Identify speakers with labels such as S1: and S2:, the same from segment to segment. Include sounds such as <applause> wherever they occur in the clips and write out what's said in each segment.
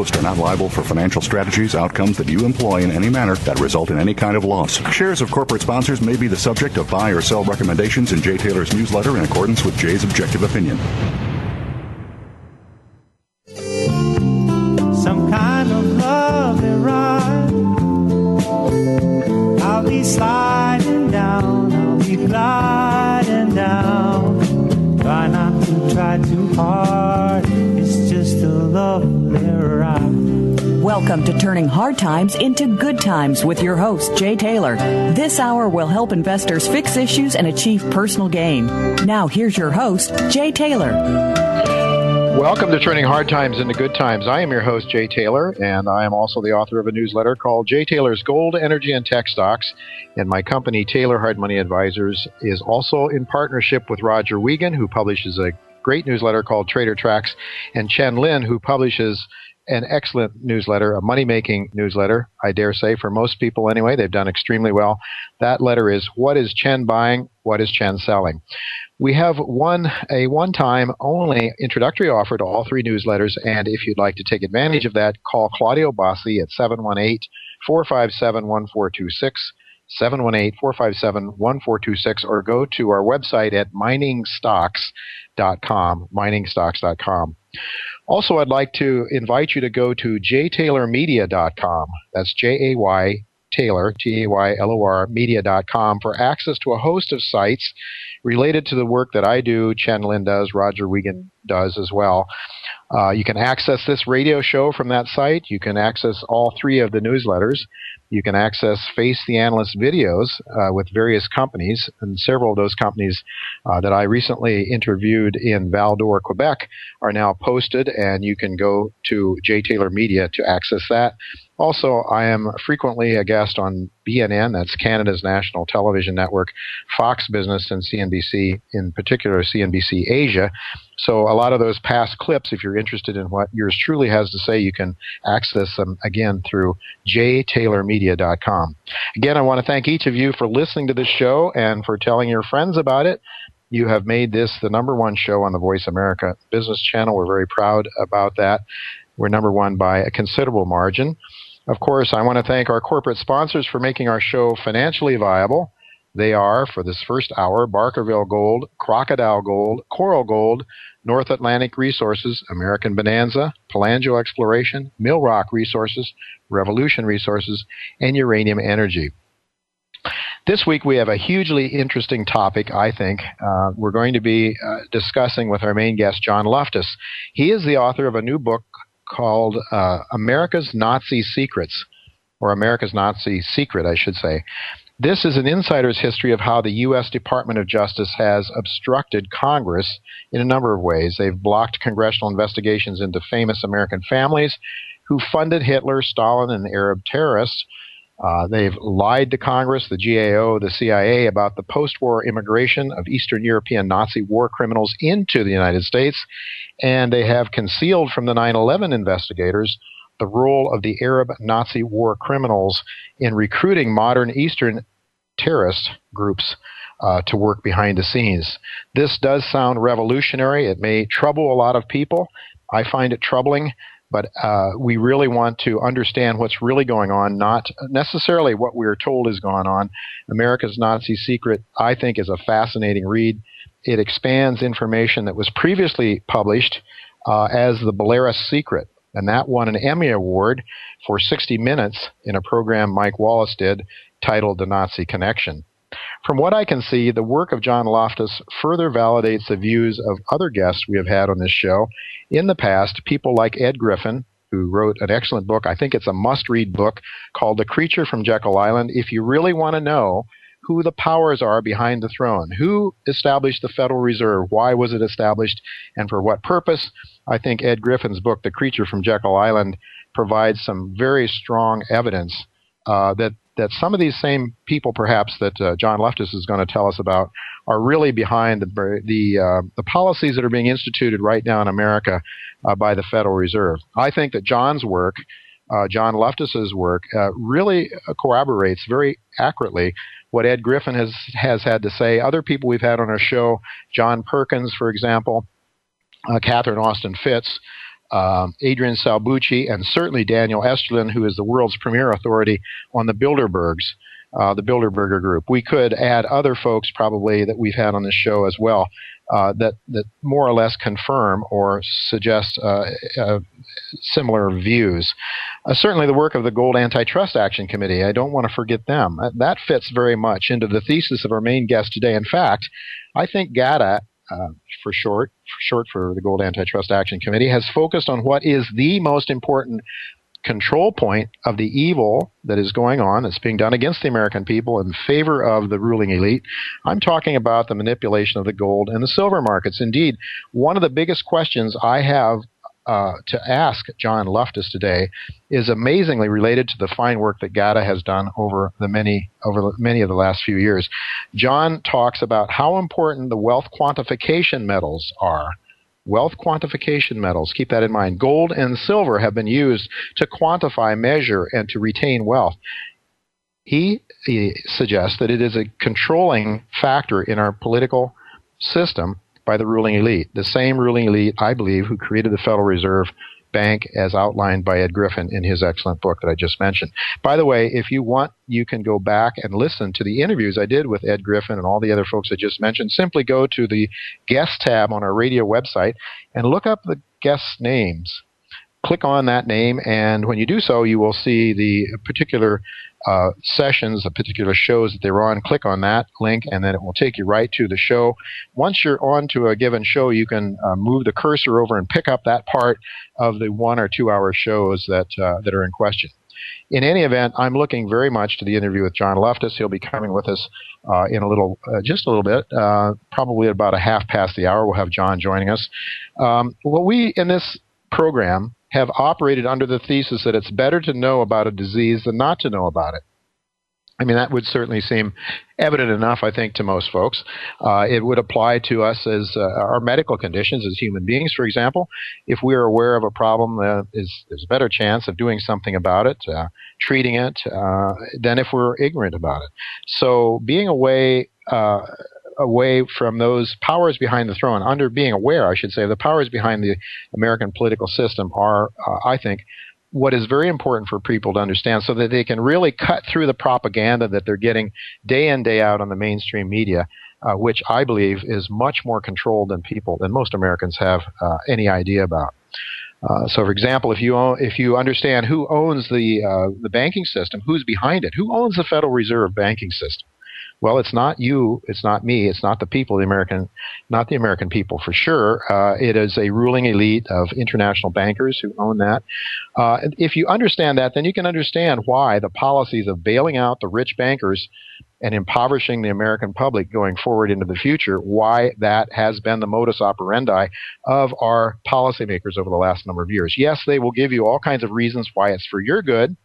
S1: are not liable for financial strategies, outcomes that you employ in any manner that result in any kind of loss. Shares of corporate sponsors may be the subject of buy or sell recommendations in Jay Taylor's newsletter in accordance with Jay's objective opinion.
S2: Some kind of love ride. I'll be sliding down, I'll be gliding down. Try not to try too hard,
S3: Welcome to Turning Hard Times into Good Times with your host, Jay Taylor. This hour will help investors fix issues and achieve personal gain. Now, here's your host, Jay Taylor.
S4: Welcome to Turning Hard Times into Good Times. I am your host, Jay Taylor, and I am also the author of a newsletter called Jay Taylor's Gold, Energy, and Tech Stocks. And my company, Taylor Hard Money Advisors, is also in partnership with Roger Wiegand, who publishes a great newsletter called Trader Tracks, and Chen Lin, who publishes an excellent newsletter, a money making newsletter, I dare say, for most people anyway. They've done extremely well. That letter is What is Chen buying? What is Chen selling? We have one a one time only introductory offer to all three newsletters, and if you'd like to take advantage of that, call Claudio Bossi at 718 457 1426. 718-457-1426 or go to our website at miningstocks.com, miningstocks.com. Also, I'd like to invite you to go to jtaylormedia.com. That's J A Y Taylor, T A Y L O R, media.com for access to a host of sites related to the work that I do, Chen Lin does, Roger Wiegand does as well. Uh, you can access this radio show from that site. You can access all three of the newsletters. You can access Face the Analyst videos uh, with various companies, and several of those companies uh, that I recently interviewed in Val d'Or, Quebec, are now posted, and you can go to J Taylor Media to access that. Also, I am frequently a guest on BNN, that's Canada's national television network, Fox Business, and CNBC, in particular CNBC Asia. So, a lot of those past clips, if you're interested in what yours truly has to say, you can access them again through jtaylormedia.com. Again, I want to thank each of you for listening to this show and for telling your friends about it. You have made this the number one show on the Voice America Business Channel. We're very proud about that. We're number one by a considerable margin. Of course, I want to thank our corporate sponsors for making our show financially viable. They are, for this first hour, Barkerville Gold, Crocodile Gold, Coral Gold, North Atlantic Resources, American Bonanza, Palangio Exploration, Millrock Resources, Revolution Resources, and Uranium Energy. This week we have a hugely interesting topic, I think. Uh, we're going to be uh, discussing with our main guest, John Loftus. He is the author of a new book called uh, America's Nazi Secrets, or America's Nazi Secret, I should say. This is an insider's history of how the U.S. Department of Justice has obstructed Congress in a number of ways. They've blocked congressional investigations into famous American families who funded Hitler, Stalin, and Arab terrorists. Uh, they've lied to Congress, the GAO, the CIA about the post war immigration of Eastern European Nazi war criminals into the United States, and they have concealed from the 9 11 investigators the role of the Arab Nazi war criminals in recruiting modern Eastern terrorist groups uh, to work behind the scenes. This does sound revolutionary. It may trouble a lot of people. I find it troubling, but uh, we really want to understand what's really going on, not necessarily what we're told is going on. America's Nazi Secret, I think, is a fascinating read it expands information that was previously published uh, as the Belarus Secret, and that won an Emmy Award for 60 Minutes in a program Mike Wallace did titled The Nazi Connection. From what I can see, the work of John Loftus further validates the views of other guests we have had on this show in the past, people like Ed Griffin, who wrote an excellent book. I think it's a must read book called The Creature from Jekyll Island. If you really want to know who the powers are behind the throne. Who established the Federal Reserve? Why was it established? And for what purpose? I think Ed Griffin's book, The Creature from Jekyll Island, provides some very strong evidence uh, that that some of these same people, perhaps that uh, John Loftus is going to tell us about, are really behind the the, uh, the policies that are being instituted right now in America uh, by the Federal Reserve. I think that John's work, uh, John Loftus's work, uh, really corroborates very accurately what Ed Griffin has has had to say. Other people we've had on our show, John Perkins, for example, uh, Catherine Austin Fitts um, Adrian Salbuchi, and certainly Daniel Estulin, who is the world's premier authority on the Bilderbergs, uh, the Bilderberger Group. We could add other folks probably that we've had on this show as well uh, that that more or less confirm or suggest uh, uh similar views. Uh, certainly, the work of the Gold Antitrust Action Committee. I don't want to forget them. that fits very much into the thesis of our main guest today. In fact, I think GATA uh, for short, for short for the Gold Antitrust Action Committee, has focused on what is the most important control point of the evil that is going on that's being done against the American people in favor of the ruling elite. I'm talking about the manipulation of the gold and the silver markets. Indeed, one of the biggest questions I have uh, to ask John Loftus today is amazingly related to the fine work that GATA has done over the many over many of the last few years. John talks about how important the wealth quantification metals are. Wealth quantification metals, keep that in mind. Gold and silver have been used to quantify, measure, and to retain wealth. He, he suggests that it is a controlling factor in our political system by the ruling elite. The same ruling elite, I believe, who created the Federal Reserve Bank as outlined by Ed Griffin in his excellent book that I just mentioned. By the way, if you want, you can go back and listen to the interviews I did with Ed Griffin and all the other folks I just mentioned. Simply go to the guest tab on our radio website and look up the guest names. Click on that name, and when you do so, you will see the particular uh, sessions, the particular shows that they're on, click on that link, and then it will take you right to the show. Once you're on to a given show, you can uh, move the cursor over and pick up that part of the one or two hour shows that uh, that are in question. In any event, I'm looking very much to the interview with John Loftus. He'll be coming with us uh, in a little, uh, just a little bit, uh, probably about a half past the hour. We'll have John joining us. Um, well, we in this program have operated under the thesis that it's better to know about a disease than not to know about it. I mean, that would certainly seem evident enough, I think, to most folks. Uh, it would apply to us as uh, our medical conditions as human beings, for example. If we are aware of a problem, uh, is, there's a better chance of doing something about it, uh, treating it, uh, than if we're ignorant about it. So being away uh, away from those powers behind the throne, under being aware, I should say, the powers behind the American political system are, uh, I think, what is very important for people to understand so that they can really cut through the propaganda that they're getting day in, day out on the mainstream media, uh, which I believe is much more controlled than people, than most Americans have uh, any idea about. Uh, so, for example, if you own, if you understand who owns the uh, the banking system, who's behind it, who owns the Federal Reserve banking system, well, it's not you, it's not me, it's not the people, the American, not the American people for sure. Uh, it is a ruling elite of international bankers who own that. Uh, if you understand that, then you can understand why the policies of bailing out the rich bankers and impoverishing the American public going forward into the future, why that has been the modus operandi of our policymakers over the last number of years. Yes, they will give you all kinds of reasons why it's for your good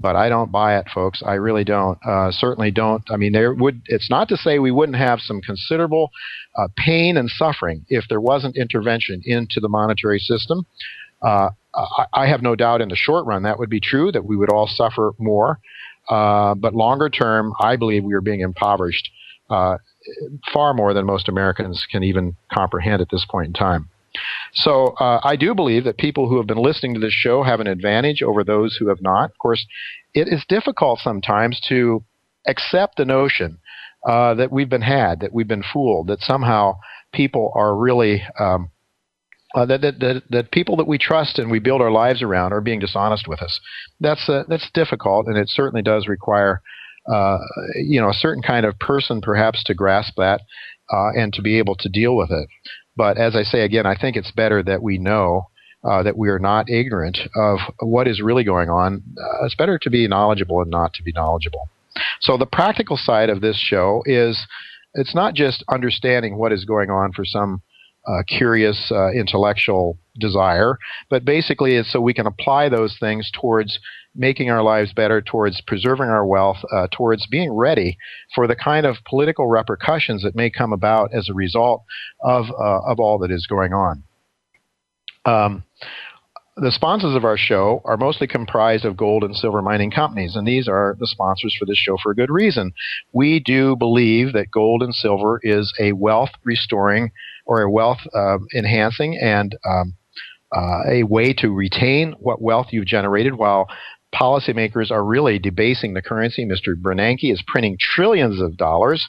S4: but I don't buy it, folks. I really don't. Uh, certainly don't. I mean, there would. It's not to say we wouldn't have some considerable uh, pain and suffering if there wasn't intervention into the monetary system. Uh, I, I, have no doubt in the short run that would be true. That we would all suffer more. Uh, but longer term, I believe we are being impoverished uh, far more than most Americans can even comprehend at this point in time. So uh, I do believe that people who have been listening to this show have an advantage over those who have not. Of course, it is difficult sometimes to accept the notion uh, that we've been had, that we've been fooled, that somehow people are really um, uh, that, that, that, that people that we trust and we build our lives around are being dishonest with us. That's uh, that's difficult, and it certainly does require uh, you know a certain kind of person perhaps to grasp that uh, and to be able to deal with it. But as I say again, I think it's better that we know uh, that we are not ignorant of what is really going on. Uh, it's better to be knowledgeable and not to be knowledgeable. So the practical side of this show is it's not just understanding what is going on for some uh, curious uh, intellectual desire, but basically it's so we can apply those things towards making our lives better, towards preserving our wealth, uh, towards being ready for the kind of political repercussions that may come about as a result of uh, of all that is going on. Um, the sponsors of our show are mostly comprised of gold and silver mining companies, and these are the sponsors for this show for a good reason. We do believe that gold and silver is a wealth restoring or a wealth uh, enhancing and um, uh, a way to retain what wealth you've generated while policymakers are really debasing the currency. Mr. Bernanke is printing trillions of dollars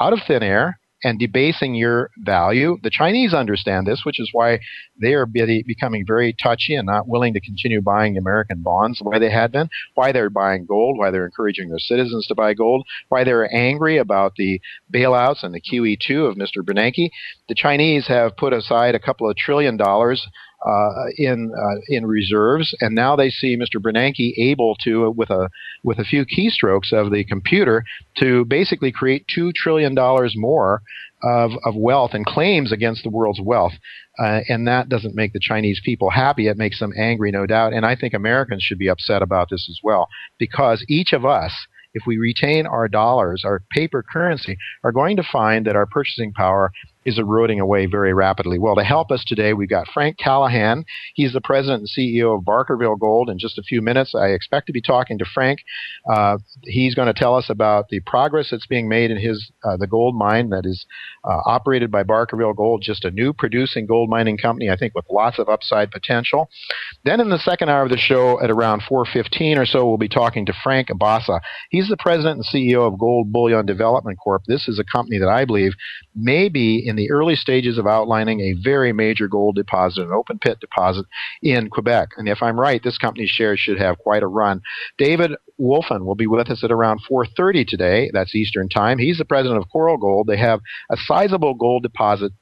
S4: out of thin air and debasing your value. The Chinese understand this, which is why they are becoming very touchy and not willing to continue buying American bonds the way they had been, why they're buying gold, why they're encouraging their citizens to buy gold, why they're angry about the bailouts and the QE2 of Mr. Bernanke. The Chinese have put aside a couple of trillion dollars uh, in uh, in reserves, and now they see Mr. Bernanke able to, with a with a few keystrokes of the computer, to basically create two trillion dollars more of, of wealth and claims against the world's wealth. Uh, and that doesn't make the Chinese people happy. It makes them angry, no doubt. And I think Americans should be upset about this as well, because each of us, if we retain our dollars, our paper currency, are going to find that our purchasing power is eroding away very rapidly. Well, to help us today, we've got Frank Callahan. He's the president and CEO of Barkerville Gold. In just a few minutes, I expect to be talking to Frank. Uh, he's going to tell us about the progress that's being made in his uh, the gold mine that is uh, operated by Barkerville Gold, just a new producing gold mining company, I think, with lots of upside potential. Then, in the second hour of the show, at around 4:15 or so, we'll be talking to Frank Abassa. He's the president and CEO of Gold Bullion Development Corp. This is a company that I believe may be in the early stages of outlining a very major gold deposit, an open pit deposit in Quebec. And if I'm right, this company's shares should have quite a run. David Wolfin will be with us at around 4:30 today. That's Eastern Time. He's the president of Coral Gold. They have a sizable gold deposit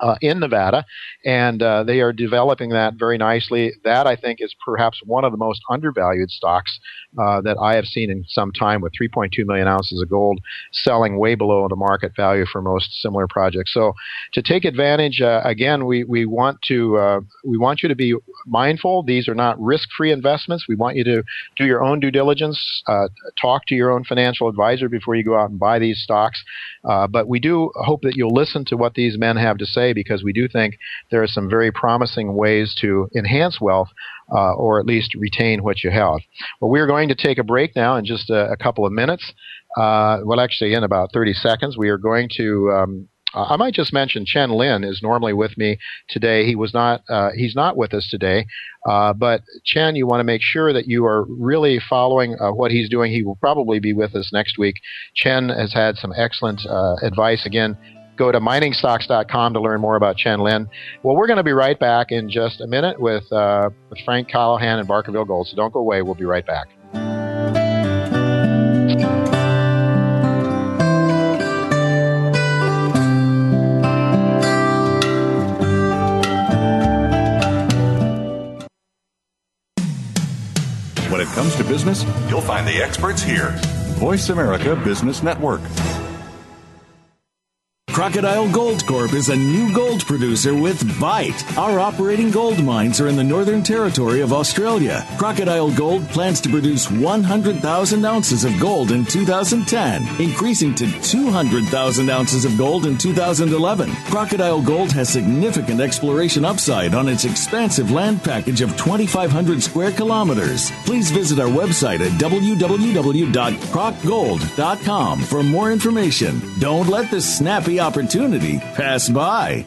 S4: uh, in Nevada, and uh, they are developing that very nicely. That I think is perhaps one of the most undervalued stocks uh, that I have seen in some time, with 3.2 million ounces of gold selling way below the market value for most similar projects. So, to take advantage, uh, again, we we want to uh, we want you to be mindful. These are not risk-free investments. We want you to do your own due diligence, uh, talk to your own financial advisor before you go out and buy these stocks. but we do hope that you'll listen to what these men have to say because we do think there are some very promising ways to enhance wealth uh, or at least retain what you have. Well, we're going to take a break now in just a, a couple of minutes. Uh, well, actually, in about 30 seconds, we are going to. Um, I might just mention Chen Lin is normally with me today. He was not. Uh, he's not with us today. Uh, but Chen, you want to make sure that you are really following uh, what he's doing. He will probably be with us next week. Chen has had some excellent uh, advice. Again, go to miningstocks.com to learn more about Chen Lin. Well, we're going to be right back in just a minute with, uh, with Frank Callahan and Barkerville Gold. So don't go away. We'll be right back.
S1: When it comes to business, you'll find the experts here. Voice America Business Network.
S5: Crocodile Gold Corp is a new gold producer with Bite. Our operating gold mines are in the Northern Territory of Australia. Crocodile Gold plans to produce 100,000 ounces of gold in 2010, increasing to 200,000 ounces of gold in 2011. Crocodile Gold has significant exploration upside on its expansive land package of 2,500 square kilometers. Please visit our website at www.crocgold.com for more information. Don't let this snappy opportunity pass by.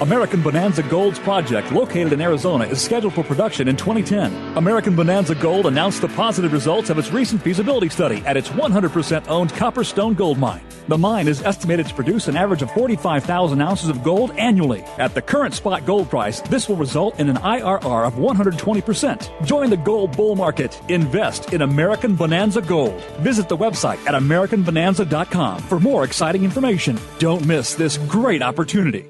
S6: American Bonanza Gold's project, located in Arizona, is scheduled for production in 2010. American Bonanza Gold announced the positive results of its recent feasibility study at its 100% owned Copperstone Gold Mine. The mine is estimated to produce an average of 45,000 ounces of gold annually. At the current spot gold price, this will result in an IRR of 120%. Join the gold bull market. Invest in American Bonanza Gold. Visit the website at AmericanBonanza.com for more exciting information. Don't miss this great opportunity.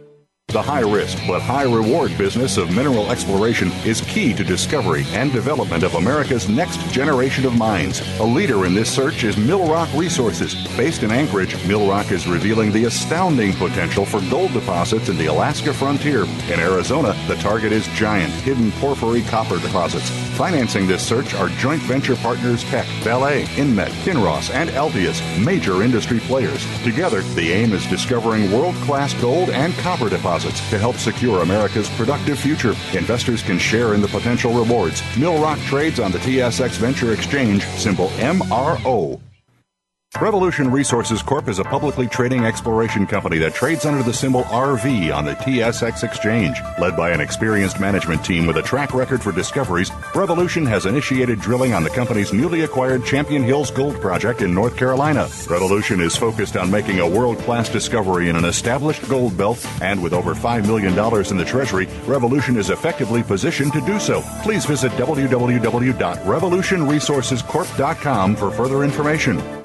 S1: The high risk but high reward business of mineral exploration is key to discovery and development of America's next generation of mines. A leader in this search is Millrock Resources. Based in Anchorage, Millrock is revealing the astounding potential for gold deposits in the Alaska frontier. In Arizona, the target is giant, hidden porphyry copper deposits. Financing this search are joint venture partners Teck, Vale, Inmet, Kinross, and Altius, major industry players. Together, the aim is discovering world class gold and copper deposits to help secure America's productive future. Investors can share in the potential rewards. Millrock trades on the TSX Venture Exchange, symbol MRO. Revolution Resources Corp is a publicly trading exploration company that trades under the symbol RV on the TSX exchange. Led by an experienced management team with a track record for discoveries, Revolution has initiated drilling on the company's newly acquired Champion Hills Gold Project in North Carolina. Revolution is focused on making a world class discovery in an established gold belt, and with over $5 million in the treasury, Revolution is effectively positioned to do so. Please visit www.revolutionresourcescorp.com for further information.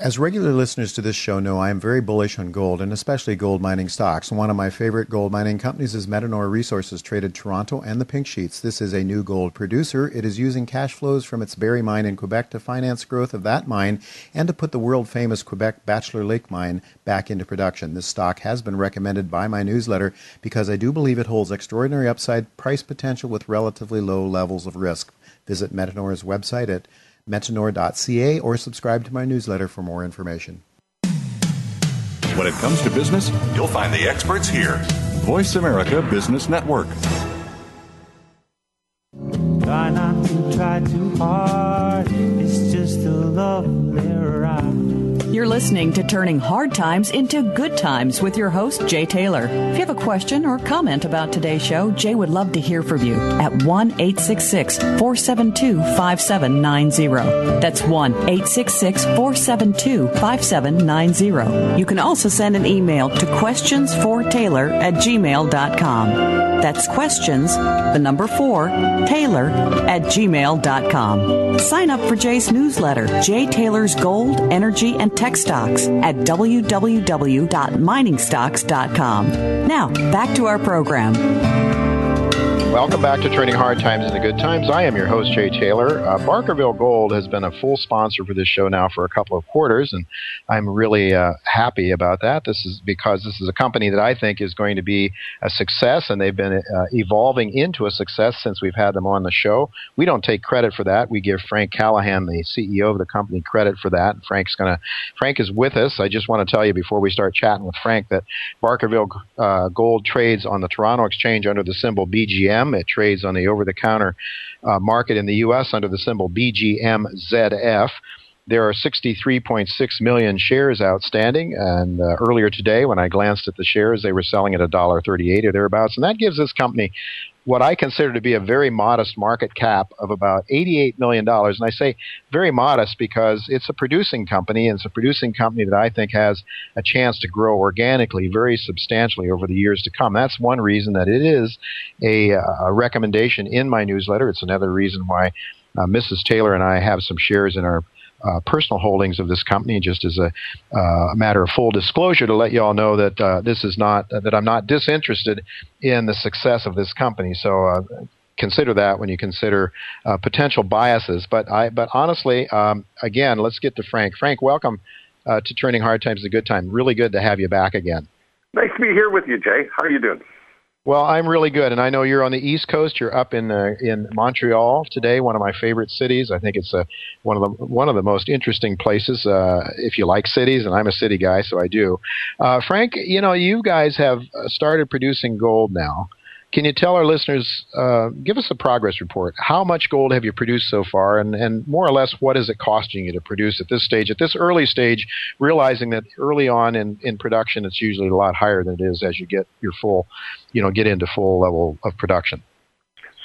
S7: As regular listeners to this show know, I am very bullish on gold and especially gold mining stocks. One of my favorite gold mining companies is Metanor Resources, traded Toronto and the Pink Sheets. This is a new gold producer. It is using cash flows from its Barry mine in Quebec to finance growth of that mine and to put the world famous Quebec Bachelor Lake mine back into production. This stock has been recommended by my newsletter because I do believe it holds extraordinary upside price potential with relatively low levels of risk. Visit Metanor's website at metanor.ca or subscribe to my newsletter for more information.
S1: When it comes to business, you'll find the experts here. Voice America Business Network.
S2: Try not to try too hard. It's just a lovely ride.
S3: You're listening to Turning Hard Times into Good Times with your host, Jay Taylor. If you have a question or comment about today's show, Jay would love to hear from you at 1 866 472 5790. That's 1 866 472 5790. You can also send an email to questionsfortaylor at gmail.com. That's questions, the number 4, Taylor at gmail.com. Sign up for Jay's newsletter, Jay Taylor's Gold, Energy, and Tech Stocks at www.miningstocks.com. Now, back to our program.
S4: Welcome back to Trading Hard Times into Good Times. I am your host, Jay Taylor. Uh, Barkerville Gold has been a full sponsor for this show now for a couple of quarters, and I'm really uh, happy about that. This is because this is a company that I think is going to be a success, and they've been uh, evolving into a success since we've had them on the show. We don't take credit for that. We give Frank Callahan, the CEO of the company, credit for that. Frank's gonna. Frank is with us. I just want to tell you before we start chatting with Frank that Barkerville uh, Gold trades on the Toronto Exchange under the symbol BGM. It trades on the over the counter uh, market in the U.S. under the symbol BGMZF. There are 63.6 million shares outstanding, and uh, earlier today, when I glanced at the shares, they were selling at $1.38 or thereabouts, and that gives this company what I consider to be a very modest market cap of about $88 million. And I say very modest because it's a producing company, and it's a producing company that I think has a chance to grow organically very substantially over the years to come. That's one reason that it is a, a recommendation in my newsletter. It's another reason why uh, Mrs. Taylor and I have some shares in our uh, personal holdings of this company, just as a, uh, matter of full disclosure, to let you all know that uh, this is not that I'm not disinterested in the success of this company. So uh, consider that when you consider uh, potential biases. But I, but honestly, um, again, let's get to Frank. Frank, welcome uh, to Turning Hard Times to Good Time. Really good to have you back again.
S8: Nice to be here with you, Jay. How are you doing?
S4: Well, I'm really good, and I know you're on the East Coast. You're up in uh, in Montreal today, one of my favorite cities. I think it's uh, one of the one of the most interesting places uh, if you like cities, and I'm a city guy, so I do. Uh, Frank, you know, you guys have uh, started producing gold now. Can you tell our listeners, uh, give us a progress report? How much gold have you produced so far, and, and more or less, what is it costing you to produce at this stage, at this early stage, realizing that early on in, in production, it's usually a lot higher than it is as you get your full, you know, get into full level of production?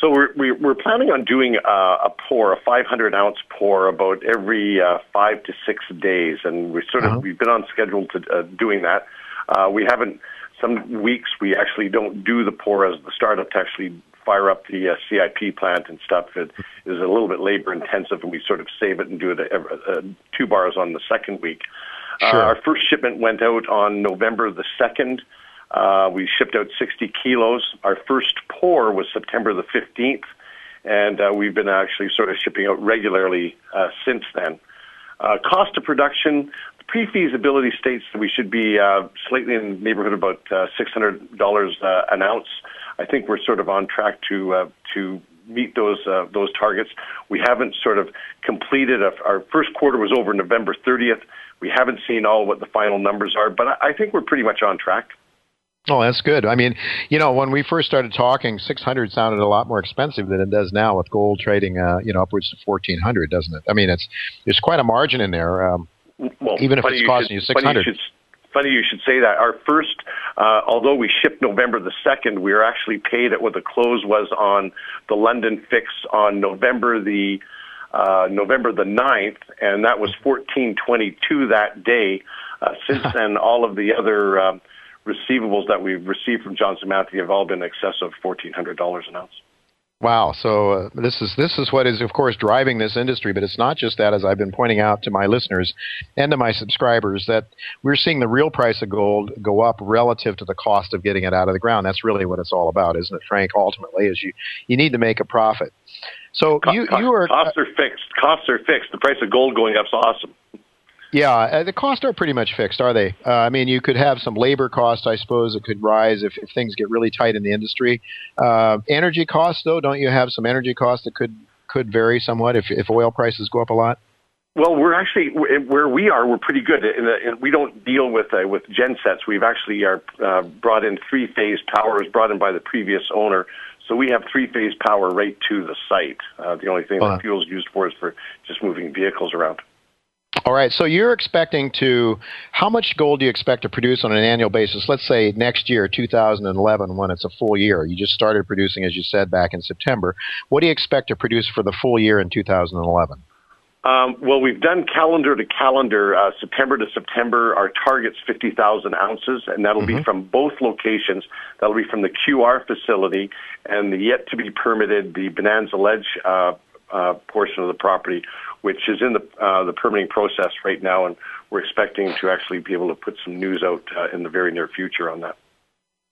S8: So we're we're planning on doing uh, a pour, a 500 ounce pour, about every uh, five to six days, and we sort of uh-huh. we've been on schedule to uh, doing that. Uh, we haven't. Some weeks we actually don't do the pour as the startup to actually fire up the uh, CIP plant and stuff. It is a little bit labor intensive, and we sort of save it and do it uh, uh, two bars on the second week. Uh, sure. Uh, our first shipment went out on November the second. Uh, we shipped out 60 kilos. Our first pour was September the 15th, and uh, we've been actually sort of shipping out regularly uh, since then. Uh, cost of production, pre-feasibility states that we should be uh, slightly in the neighborhood of about uh, $600 uh, an ounce. I think we're sort of on track to uh, to meet those uh, those targets. We haven't sort of completed. A, our first quarter was over November 30th. We haven't seen all what the final numbers are, but I, think we're pretty much on track.
S4: Oh, that's good. I mean, you know, when we first started talking, 600 sounded a lot more expensive than it does now with gold trading, uh, you know, upwards of 1400, doesn't it? I mean, it's there's quite a margin in there, um, well, even if it's costing should, you 600.
S8: Funny you, should, funny you should say that. Our first, uh, although we shipped November the 2nd, we were actually paid at what the close was on the London fix on November the uh, November the 9th, and that was 1422 that day. Uh, since <laughs> then, all of the other um, receivables that we've received from Johnson Matthey have all been in excess of fourteen hundred dollars an ounce.
S4: Wow. So uh, this is this is what is of course driving this industry, but it's not just that. As I've been pointing out to my listeners and to my subscribers, that we're seeing the real price of gold go up relative to the cost of getting it out of the ground. That's really what it's all about, isn't it, Frank? Ultimately, is you you need to make a profit. So
S8: Co-
S4: you
S8: you
S4: are
S8: costs are fixed. Costs are fixed. The price of gold going up is awesome.
S4: Yeah, uh, the costs are pretty much fixed, are they? Uh, I mean, you could have some labor costs, I suppose, that could rise if, if things get really tight in the industry. Uh, energy costs, though, don't you have some energy costs that could could vary somewhat if if oil prices go up a lot?
S8: Well, we're actually where we are. We're pretty good. In in, we don't deal with uh, with gensets. We've actually are uh, brought in three phase power. is brought in by the previous owner, so we have three phase power right to the site. Uh, the only thing uh-huh. that fuel is used for is for just moving vehicles around.
S4: All right. So you're expecting to, how much gold do you expect to produce on an annual basis? Let's say next year, 2011, when it's a full year. You just started producing, as you said, back in September. What do you expect to produce for the full year in 2011?
S8: Um, well, we've done calendar to calendar, uh, September to September. Our target's 50,000 ounces, and that'll mm-hmm. be from both locations. That'll be from the QR facility and the yet to be permitted, the Bonanza Ledge uh, uh, portion of the property, which is in the uh, the permitting process right now, and we're expecting to actually be able to put some news out uh, in the very near future on that.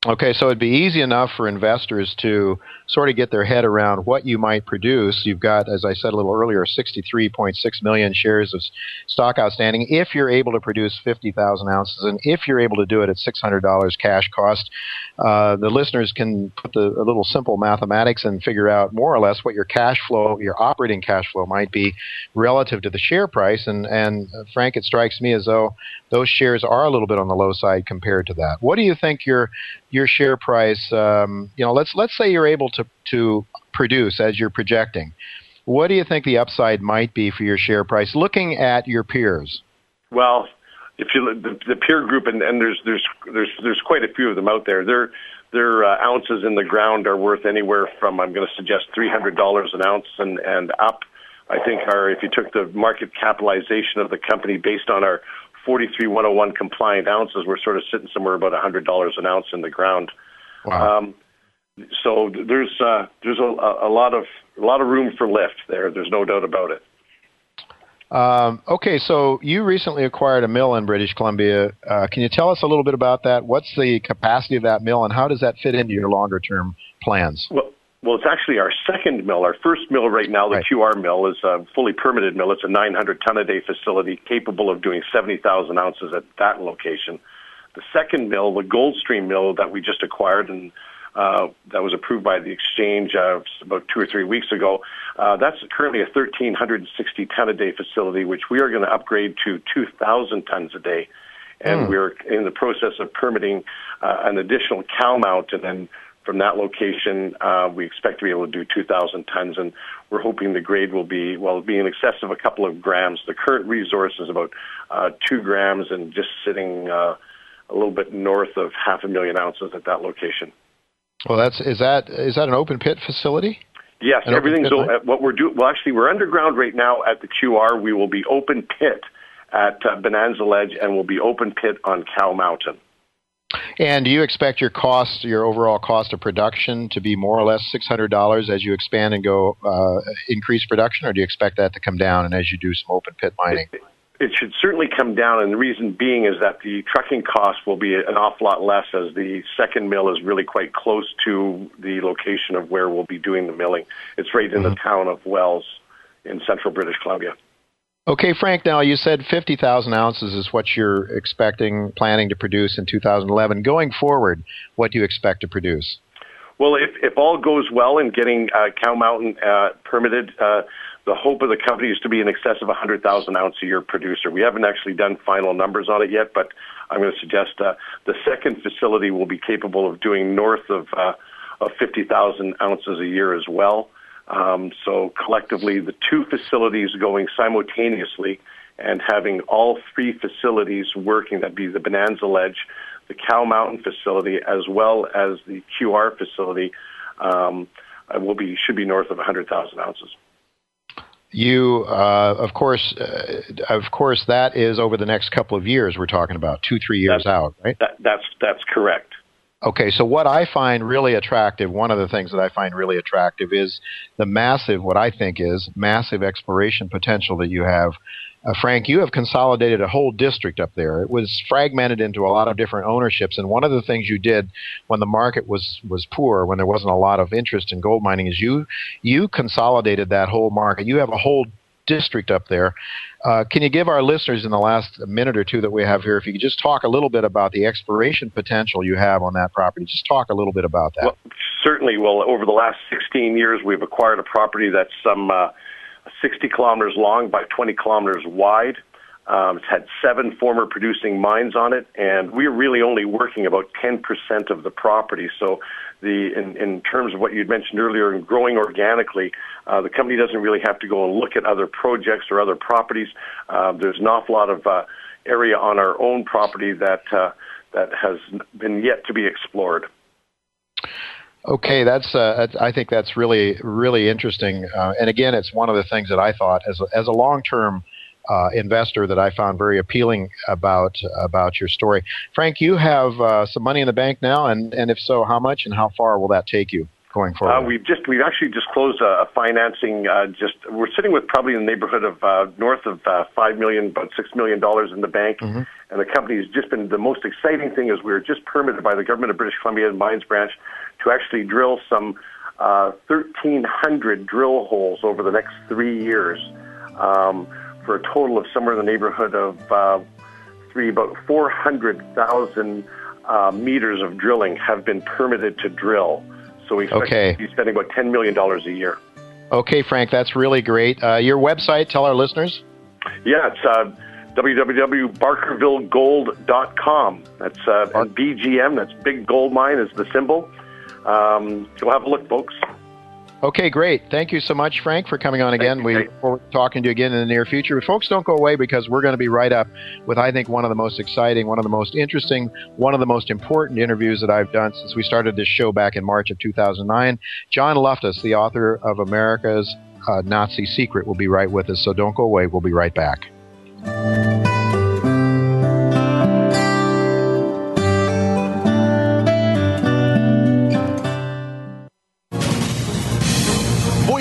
S4: Okay, so it'd be easy enough for investors to sort of get their head around what you might produce. You've got, as I said a little earlier, 63.6 million shares of stock outstanding. If you're able to produce 50,000 ounces, and if you're able to do it at $600 cash cost, uh, the listeners can put the, a little simple mathematics and figure out more or less what your cash flow, your operating cash flow might be relative to the share price. And, and uh, Frank, it strikes me as though those shares are a little bit on the low side compared to that. What do you think your your share price? Um, you know, let's let's say you're able to to produce as you're projecting. What do you think the upside might be for your share price, looking at your peers?
S8: Well, if you the, the peer group, and, and there's there's there's there's quite a few of them out there. Their their uh, ounces in the ground are worth anywhere from I'm going to suggest three hundred dollars an ounce and and up. I think our if you took the market capitalization of the company based on our 43101 compliant ounces, we're sort of sitting somewhere about $100 an ounce in the ground. Wow. Um, so there's uh, there's a, a, lot of a lot of room for lift there. There's no doubt about it.
S4: Um, okay, so you recently acquired a mill in British Columbia. Uh, can you tell us a little bit about that? What's the capacity of that mill, and how does that fit into your longer term plans?
S8: Well, well, it's actually our second mill. Our first mill right now, the right. QR mill, is a fully permitted mill. It's a 900 ton a day facility capable of doing 70,000 ounces at that location. The second mill, the Goldstream mill that we just acquired and uh, that was approved by the exchange uh, about two or three weeks ago. Uh, that's currently a 1,360 ton a day facility, which we are going to upgrade to 2,000 tons a day. And mm. we're in the process of permitting uh, an additional cow mount and then from that location, uh, we expect to be able to do 2,000 tons, and we're hoping the grade will be, well, be in excess of a couple of grams. The current resource is about uh, two grams and just sitting uh, a little bit north of half a million ounces at that location.
S4: Well, that's is that is that an open pit facility?
S8: Yes,
S4: an
S8: everything's o- what we're doing. Well, actually, we're underground right now at the QR. We will be open pit at uh, Bonanza Ledge, and we'll be open pit on Cow Mountain.
S4: And do you expect your cost, your overall cost of production, to be more or less six hundred dollars as you expand and go uh, increase production, or do you expect that to come down and as you do some open pit mining?
S8: It, it should certainly come down, and the reason being is that the trucking cost will be an awful lot less as the second mill is really quite close to the location of where we'll be doing the milling. It's right in mm-hmm. the town of Wells in central British Columbia.
S4: Okay, Frank, now you said 50,000 ounces is what you're expecting, planning to produce in 2011. Going forward, what do you expect to produce?
S8: Well, if, if all goes well in getting uh, Cow Mountain uh, permitted, uh, the hope of the company is to be in excess of 100,000 ounce a year producer. We haven't actually done final numbers on it yet, but I'm going to suggest uh, the second facility will be capable of doing north of, uh, of 50,000 ounces a year as well. Um, so collectively, the two facilities going simultaneously and having all three facilities working, that'd be the Bonanza Ledge, the Cow Mountain facility, as well as the QR facility, um, will be should be north of 100,000 ounces.
S4: You, uh, of course, uh, of course, that is over the next couple of years. We're talking about two, three years
S8: that's,
S4: out, right?
S8: That, that's that's correct.
S4: Okay, so what I find really attractive, one of the things that I find really attractive is the massive, what I think is massive exploration potential that you have. Uh, Frank, you have consolidated a whole district up there. It was fragmented into a lot of different ownerships, and one of the things you did when the market was was poor, when there wasn't a lot of interest in gold mining, is you you consolidated that whole market. You have a whole district up there. Uh, can you give our listeners in the last minute or two that we have here, if you could just talk a little bit about the exploration potential you have on that property? Just talk a little bit about that.
S8: Well, certainly. Well, over the last 16 years, we've acquired a property that's some uh, 60 kilometers long by 20 kilometers wide. Um, it's had seven former producing mines on it, and we're really only working about 10% of the property. So, the in, in terms of what you'd mentioned earlier, in growing organically, uh, the company doesn't really have to go and look at other projects or other properties. Uh, there's an awful lot of uh, area on our own property that uh, that has been yet to be explored.
S4: Okay, that's uh, I think that's really really interesting, uh, and again, it's one of the things that I thought as a, as a long term uh, investor that I found very appealing about about your story. Frank, you have uh, some money in the bank now, and and if so, how much and how far will that take you? going forward? Uh,
S8: we've just we've actually just closed a, a financing. Uh, just we're sitting with probably in the neighborhood of uh, north of uh, five million, about six million dollars in the bank, mm-hmm. and the company has just been the most exciting thing is we were just permitted by the government of British Columbia Mines Branch to actually drill some uh, 1,300 drill holes over the next three years um, for a total of somewhere in the neighborhood of uh, three about 400,000 uh, meters of drilling have been permitted to drill. So we expect okay. to be spending about $10 million a year.
S4: Okay, Frank, that's really great. Uh, your website, tell our listeners.
S8: Yeah, it's uh, www.barkervillegold.com. That's uh, BGM, that's Big Gold Mine, is the symbol. Um, go have a look, folks.
S4: Okay, great. Thank you so much, Frank, for coming on again. We look forward to talking to you again in the near future. But folks, don't go away because we're going to be right up with, I think, one of the most exciting, one of the most interesting, one of the most important interviews that I've done since we started this show back in March of 2009. John Loftus, the author of America's uh, Nazi Secret, will be right with us. So don't go away. We'll be right back.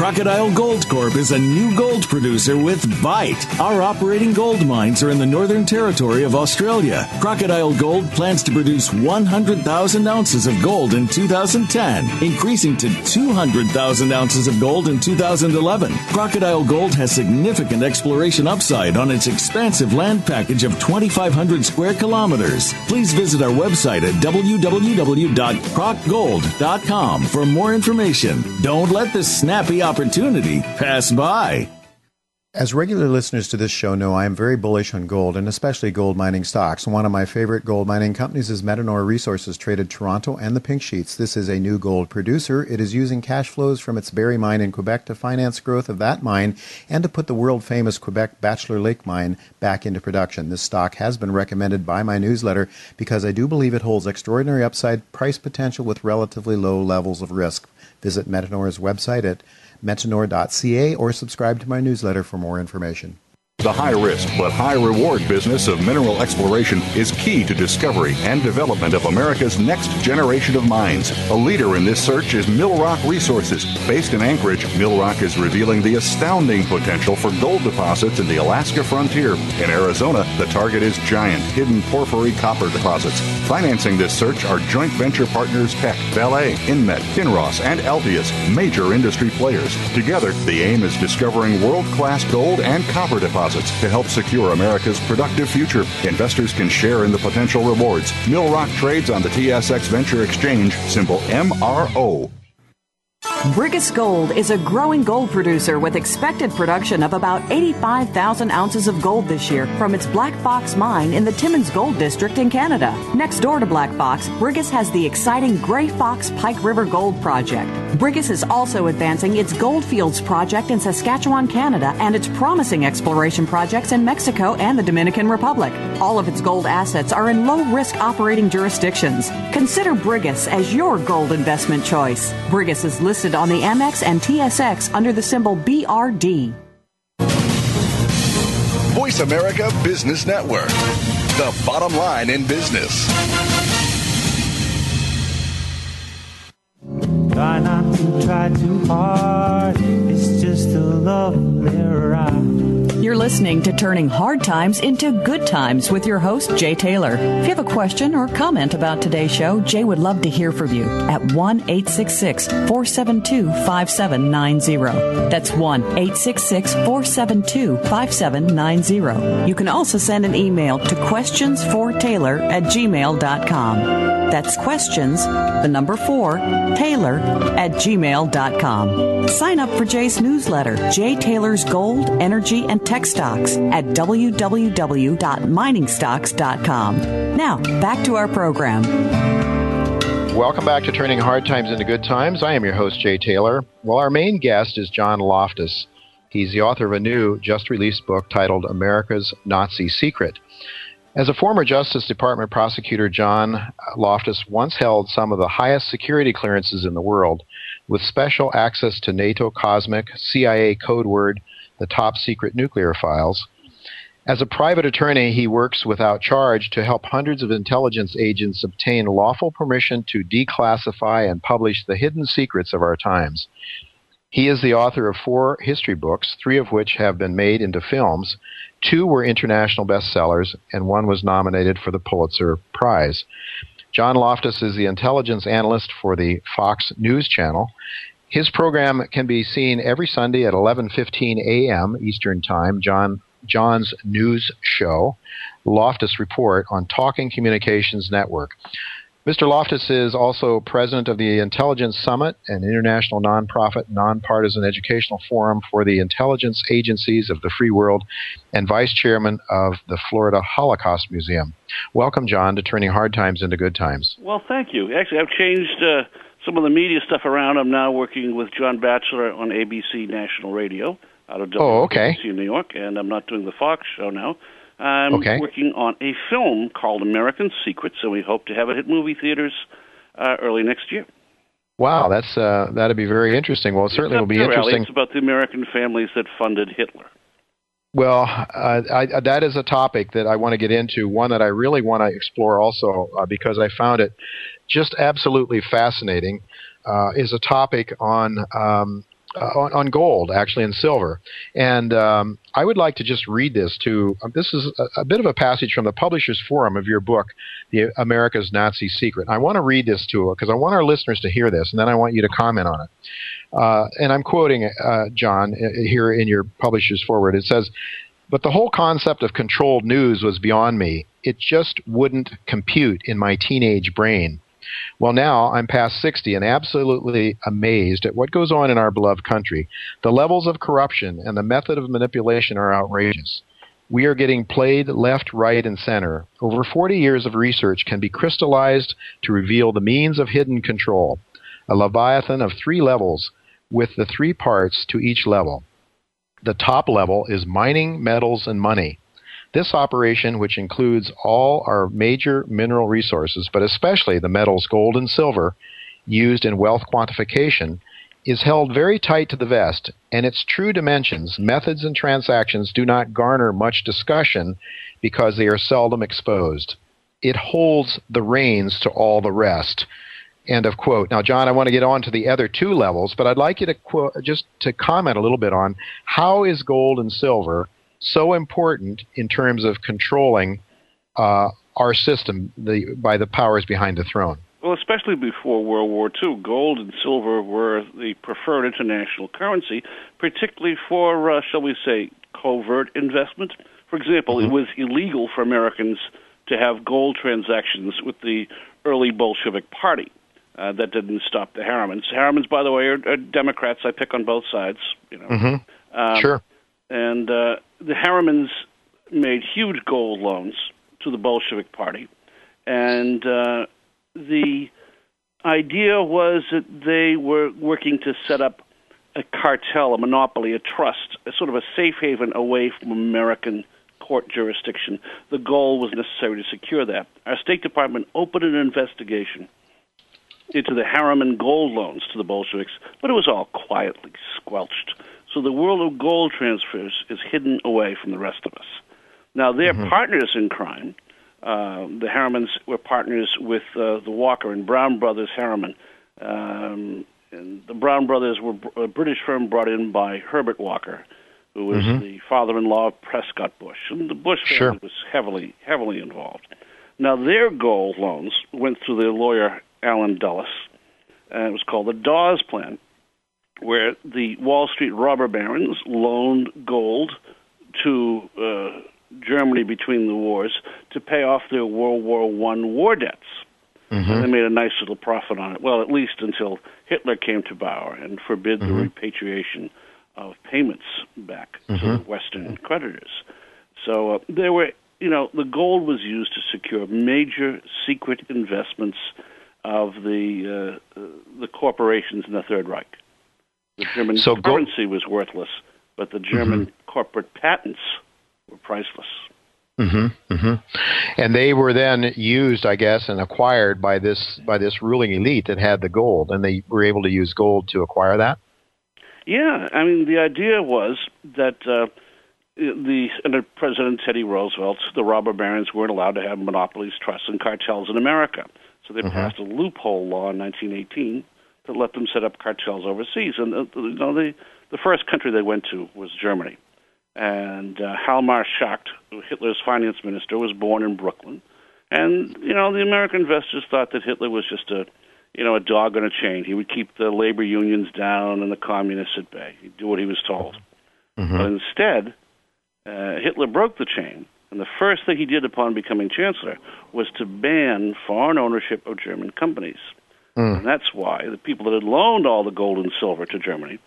S5: Crocodile Gold Corp is a new gold producer with Bite. Our operating gold mines are in the Northern Territory of Australia. Crocodile Gold plans to produce 100,000 ounces of gold in 2010, increasing to 200,000 ounces of gold in 2011. Crocodile Gold has significant exploration upside on its expansive land package of 2,500 square kilometers. Please visit our website at www.crocgold.com for more information. Don't let this snappy opportunity pass by.
S7: As regular listeners to this show know, I am very bullish on gold and especially gold mining stocks. One of my favorite gold mining companies is Metanor Resources, traded Toronto and the Pink Sheets. This is a new gold producer. It is using cash flows from its Barry mine in Quebec to finance growth of that mine and to put the world famous Quebec Bachelor Lake mine back into production. This stock has been recommended by my newsletter because I do believe it holds extraordinary upside price potential with relatively low levels of risk. Visit Metanor's website at metanor.ca or subscribe to my newsletter for more information.
S1: The high risk but high reward business of mineral exploration is key to discovery and development of America's next generation of mines. A leader in this search is Millrock Resources. Based in Anchorage, Millrock is revealing the astounding potential for gold deposits in the Alaska frontier. In Arizona, the target is giant, hidden porphyry copper deposits. Financing this search are joint venture partners Teck, Vale, Inmet, Kinross, and Altius, major industry players. Together, the aim is discovering world class gold and copper deposits deposits to help secure America's productive future. Investors can share in the potential rewards. Millrock trades on the TSX Venture Exchange, symbol MRO.
S3: Brigus Gold is a growing gold producer with expected production of about 85,000 ounces of gold this year from its Black Fox mine in the Timmins Gold District in Canada. Next door to Black Fox, Brigus has the exciting Grey Fox Pike River Gold Project. Brigus is also advancing its Goldfields project in Saskatchewan, Canada, and its promising exploration projects in Mexico and the Dominican Republic. All of its gold assets are in low risk operating jurisdictions. Consider Brigus as your gold investment choice. Brigus is listed on the Amex and TSX under the symbol BRD.
S9: Voice America Business Network, the bottom line in business.
S2: Try not to try too hard. It's just a lovely ride.
S3: Listening to Turning Hard Times into Good Times with your host, Jay Taylor. If you have a question or comment about today's show, Jay would love to hear from you at 1 866 472 5790. That's 1 866 472 5790. You can also send an email to questionsfortaylor at gmail.com. That's questions, the number four, Taylor at gmail.com. Sign up for Jay's newsletter, Jay Taylor's Gold, Energy, and Tech Stocks at www.miningstocks.com. Now, back to our program.
S4: Welcome back to Turning Hard Times into Good Times. I am your host, Jay Taylor. Well, our main guest is John Loftus. He's the author of a new, just released book titled America's Nazi Secret. As a former Justice Department prosecutor, John Loftus once held some of the highest security clearances in the world, with special access to NATO Cosmic, CIA code word, the top secret nuclear files. As a private attorney, he works without charge to help hundreds of intelligence agents obtain lawful permission to declassify and publish the hidden secrets of our times. He is the author of four history books, three of which have been made into films, Two were international bestsellers, and one was nominated for the Pulitzer Prize. John Loftus is the intelligence analyst for the Fox News Channel. His program can be seen every Sunday at 11:15 a.m. Eastern Time. John John's news show, Loftus Report on Talking Communications Network. Mr. Loftus is also president of the Intelligence Summit, an international nonprofit, nonpartisan educational forum for the intelligence agencies of the free world, and vice chairman of the Florida Holocaust Museum. Welcome, John, to turning hard times into good times.
S10: Well, thank you. Actually, I've changed uh, some of the media stuff around. I'm now working with John Batchelor on ABC National Radio out of WABC
S4: oh, okay.
S10: in New York, and I'm not doing the Fox show now. I'm
S4: okay.
S10: working on a film called American Secrets, and we hope to have it hit movie theaters uh, early next year.
S4: Wow, that's uh, that'd be very interesting. Well, it certainly will be interesting.
S10: It's about the American families that funded Hitler.
S4: Well, uh, I, that is a topic that I want to get into. One that I really want to explore also uh, because I found it just absolutely fascinating. Uh, is a topic on um, uh, on, on, gold, actually, and silver. And um, I would like to just read this to. Um, this is a, a, bit of a passage from the Publishers Forum of your book, "The America's Nazi Secret." I want to read this to because I want our listeners to hear this, and then I want you to comment on it. Uh, and I'm quoting uh, John uh, here in your Publishers Foreword. It says. But the whole concept of controlled news was beyond me. It just wouldn't compute in my teenage brain. Well, now I'm past 60 and absolutely amazed at what goes on in our beloved country. The levels of corruption and the method of manipulation are outrageous. We are getting played left, right, and center. Over 40 years of research can be crystallized to reveal the means of hidden control. A leviathan of three levels with the three parts to each level. The top level is mining, metals, and money. This operation, which includes all our major mineral resources, but especially the metals gold and silver used in wealth quantification, is held very tight to the vest, and its true dimensions, methods, and transactions do not garner much discussion because they are seldom exposed. It holds the reins to all the rest. End of quote. Now, John, I want to get on to the other two levels, but I'd like you to quote, just to comment a little bit on how is gold and silver so important in terms of controlling uh, our system the, by the powers behind the throne.
S10: Well, especially before World War II, gold and silver were the preferred international currency, particularly for, uh, shall we say, covert investment. For example, mm-hmm. it was illegal for Americans to have gold transactions with the early Bolshevik Party. Uh, that didn't stop the Harrimans. Harrimans, by the way, are, are Democrats. I pick on both sides. You know.
S4: Mm-hmm. Um, sure.
S10: And uh, the Harrimans made huge gold loans to the Bolshevik Party, and uh, the idea was that they were working to set up a cartel, a monopoly, a trust, a sort of a safe haven away from American court jurisdiction. The goal was necessary to secure that. Our State Department opened an investigation into the Harriman gold loans to the Bolsheviks, but it was all quietly squelched. So the world of gold transfers is hidden away from the rest of us. Now, they're mm-hmm. partners in crime. Uh, the Harrimans were partners with uh, the Walker and Brown brothers Harriman. Um, and the Brown brothers were a British firm brought in by Herbert Walker, who was mm-hmm. the father-in-law of Prescott Bush, and the Bush family
S4: sure.
S10: was heavily, heavily involved. Now, their gold loans went through their lawyer Allen Dulles, and it was called the Dawes Plan where the Wall Street robber barons loaned gold to uh, Germany between the wars to pay off their World War One war debts.
S4: Mm-hmm.
S10: They made a nice little profit on it. Well, at least until Hitler came to power and forbid mm-hmm. the repatriation of payments back
S4: mm-hmm.
S10: to Western creditors. So uh, there were, you know, the gold was used to secure major secret investments of the uh, uh the corporations in the Third Reich. The German so currency go- was worthless, but the German mm-hmm. corporate patents were priceless.
S4: Mm-hmm, mm-hmm. And they were then used, I guess, and acquired by this by this ruling elite that had the gold, and they were able to use gold to acquire that.
S10: Yeah, I mean, the idea was that uh, the under President Teddy Roosevelt, the robber barons weren't allowed to have monopolies, trusts, and cartels in America. So they mm-hmm. passed a loophole law in 1918 to let them set up cartels overseas. And uh, you know, the the first country they went to was Germany. And uh, Hjalmar Schacht, Hitler's finance minister, was born in Brooklyn. And you know, the American investors thought that Hitler was just a you know a dog on a chain. He would keep the labor unions down and the communists at bay. He'd do what he was told.
S4: Mm-hmm.
S10: But instead, uh, Hitler broke the chain. And the first thing he did upon becoming chancellor was to ban foreign ownership of German companies.
S4: Mm.
S10: And that's why the people that had loaned all the gold and silver to Germany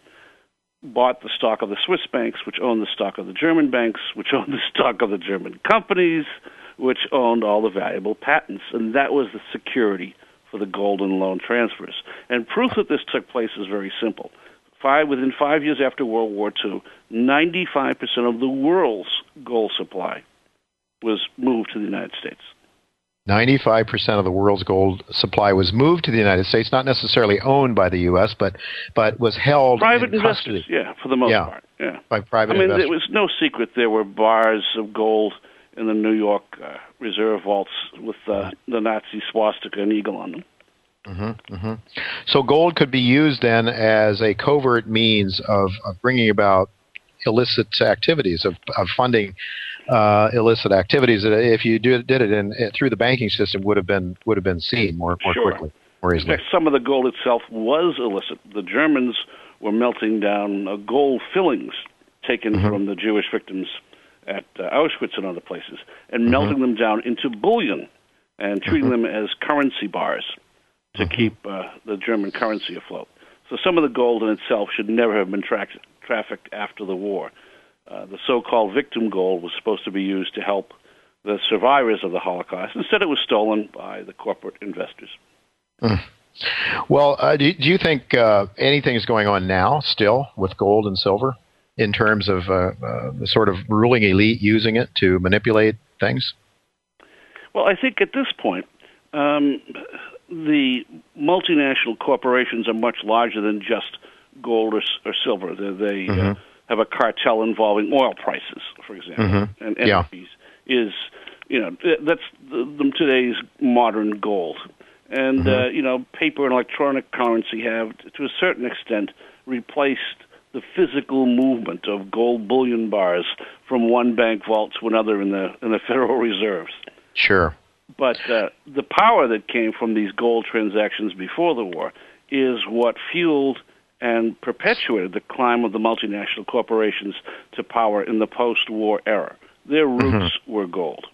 S10: bought the stock of the Swiss banks, which owned the stock of the German banks, which owned the stock of the German companies, which owned all the valuable patents. And that was the security for the golden loan transfers. And proof that this took place is very simple. Five, within five years after World War II, 95% of the world's gold supply was moved to the United States.
S4: 95% of the world's gold supply was moved to the United States, not necessarily owned by the U.S., but but was held
S10: private
S4: in
S10: investors.
S4: Custody.
S10: Yeah, for the most
S4: yeah,
S10: part. Yeah,
S4: by private.
S10: I mean,
S4: investors.
S10: it was no secret there were bars of gold in the New York uh, reserve vaults with uh, the Nazi swastika and eagle on them.
S4: Mm-hmm, mm-hmm. So gold could be used then as a covert means of, of bringing about illicit activities of, of funding uh, illicit activities that if you did, did it in, through the banking system would have been would have been seen more more
S10: sure.
S4: quickly, more easily.
S10: In fact, some of the gold itself was illicit. The Germans were melting down uh, gold fillings taken
S4: mm-hmm.
S10: from the Jewish victims at uh, Auschwitz and other places, and
S4: mm-hmm.
S10: melting them down into bullion and treating
S4: mm-hmm.
S10: them as currency bars. to mm-hmm. keep uh, the German currency afloat. So some of the gold in itself should never have been tra- trafficked after the war. Uh, the so-called victim gold was supposed to be used to help the survivors of the Holocaust. Instead, it was stolen by the corporate investors.
S4: Mm. Well, uh, do, do, you think uh, anything is going on now still with gold and silver in terms of uh, uh, the sort of ruling elite using it to manipulate things?
S10: Well, I think at this point, um, the multinational corporations are much larger than just gold or, or silver. They, they uh, mm-hmm. Have a cartel involving oil prices, for example,
S4: mm-hmm.
S10: and
S4: yeah.
S10: is you know that's the, the, today's modern gold and mm-hmm. uh, you know paper and electronic currency have to a certain extent replaced the physical movement of gold bullion bars from one bank vault to another in the in the <laughs> Federal Reserves.
S4: Sure.
S10: But uh, the power that came from these gold transactions before the war is what fueled and perpetuated the climb of the multinational corporations to power in the post-war era. Their roots mm-hmm. were gold.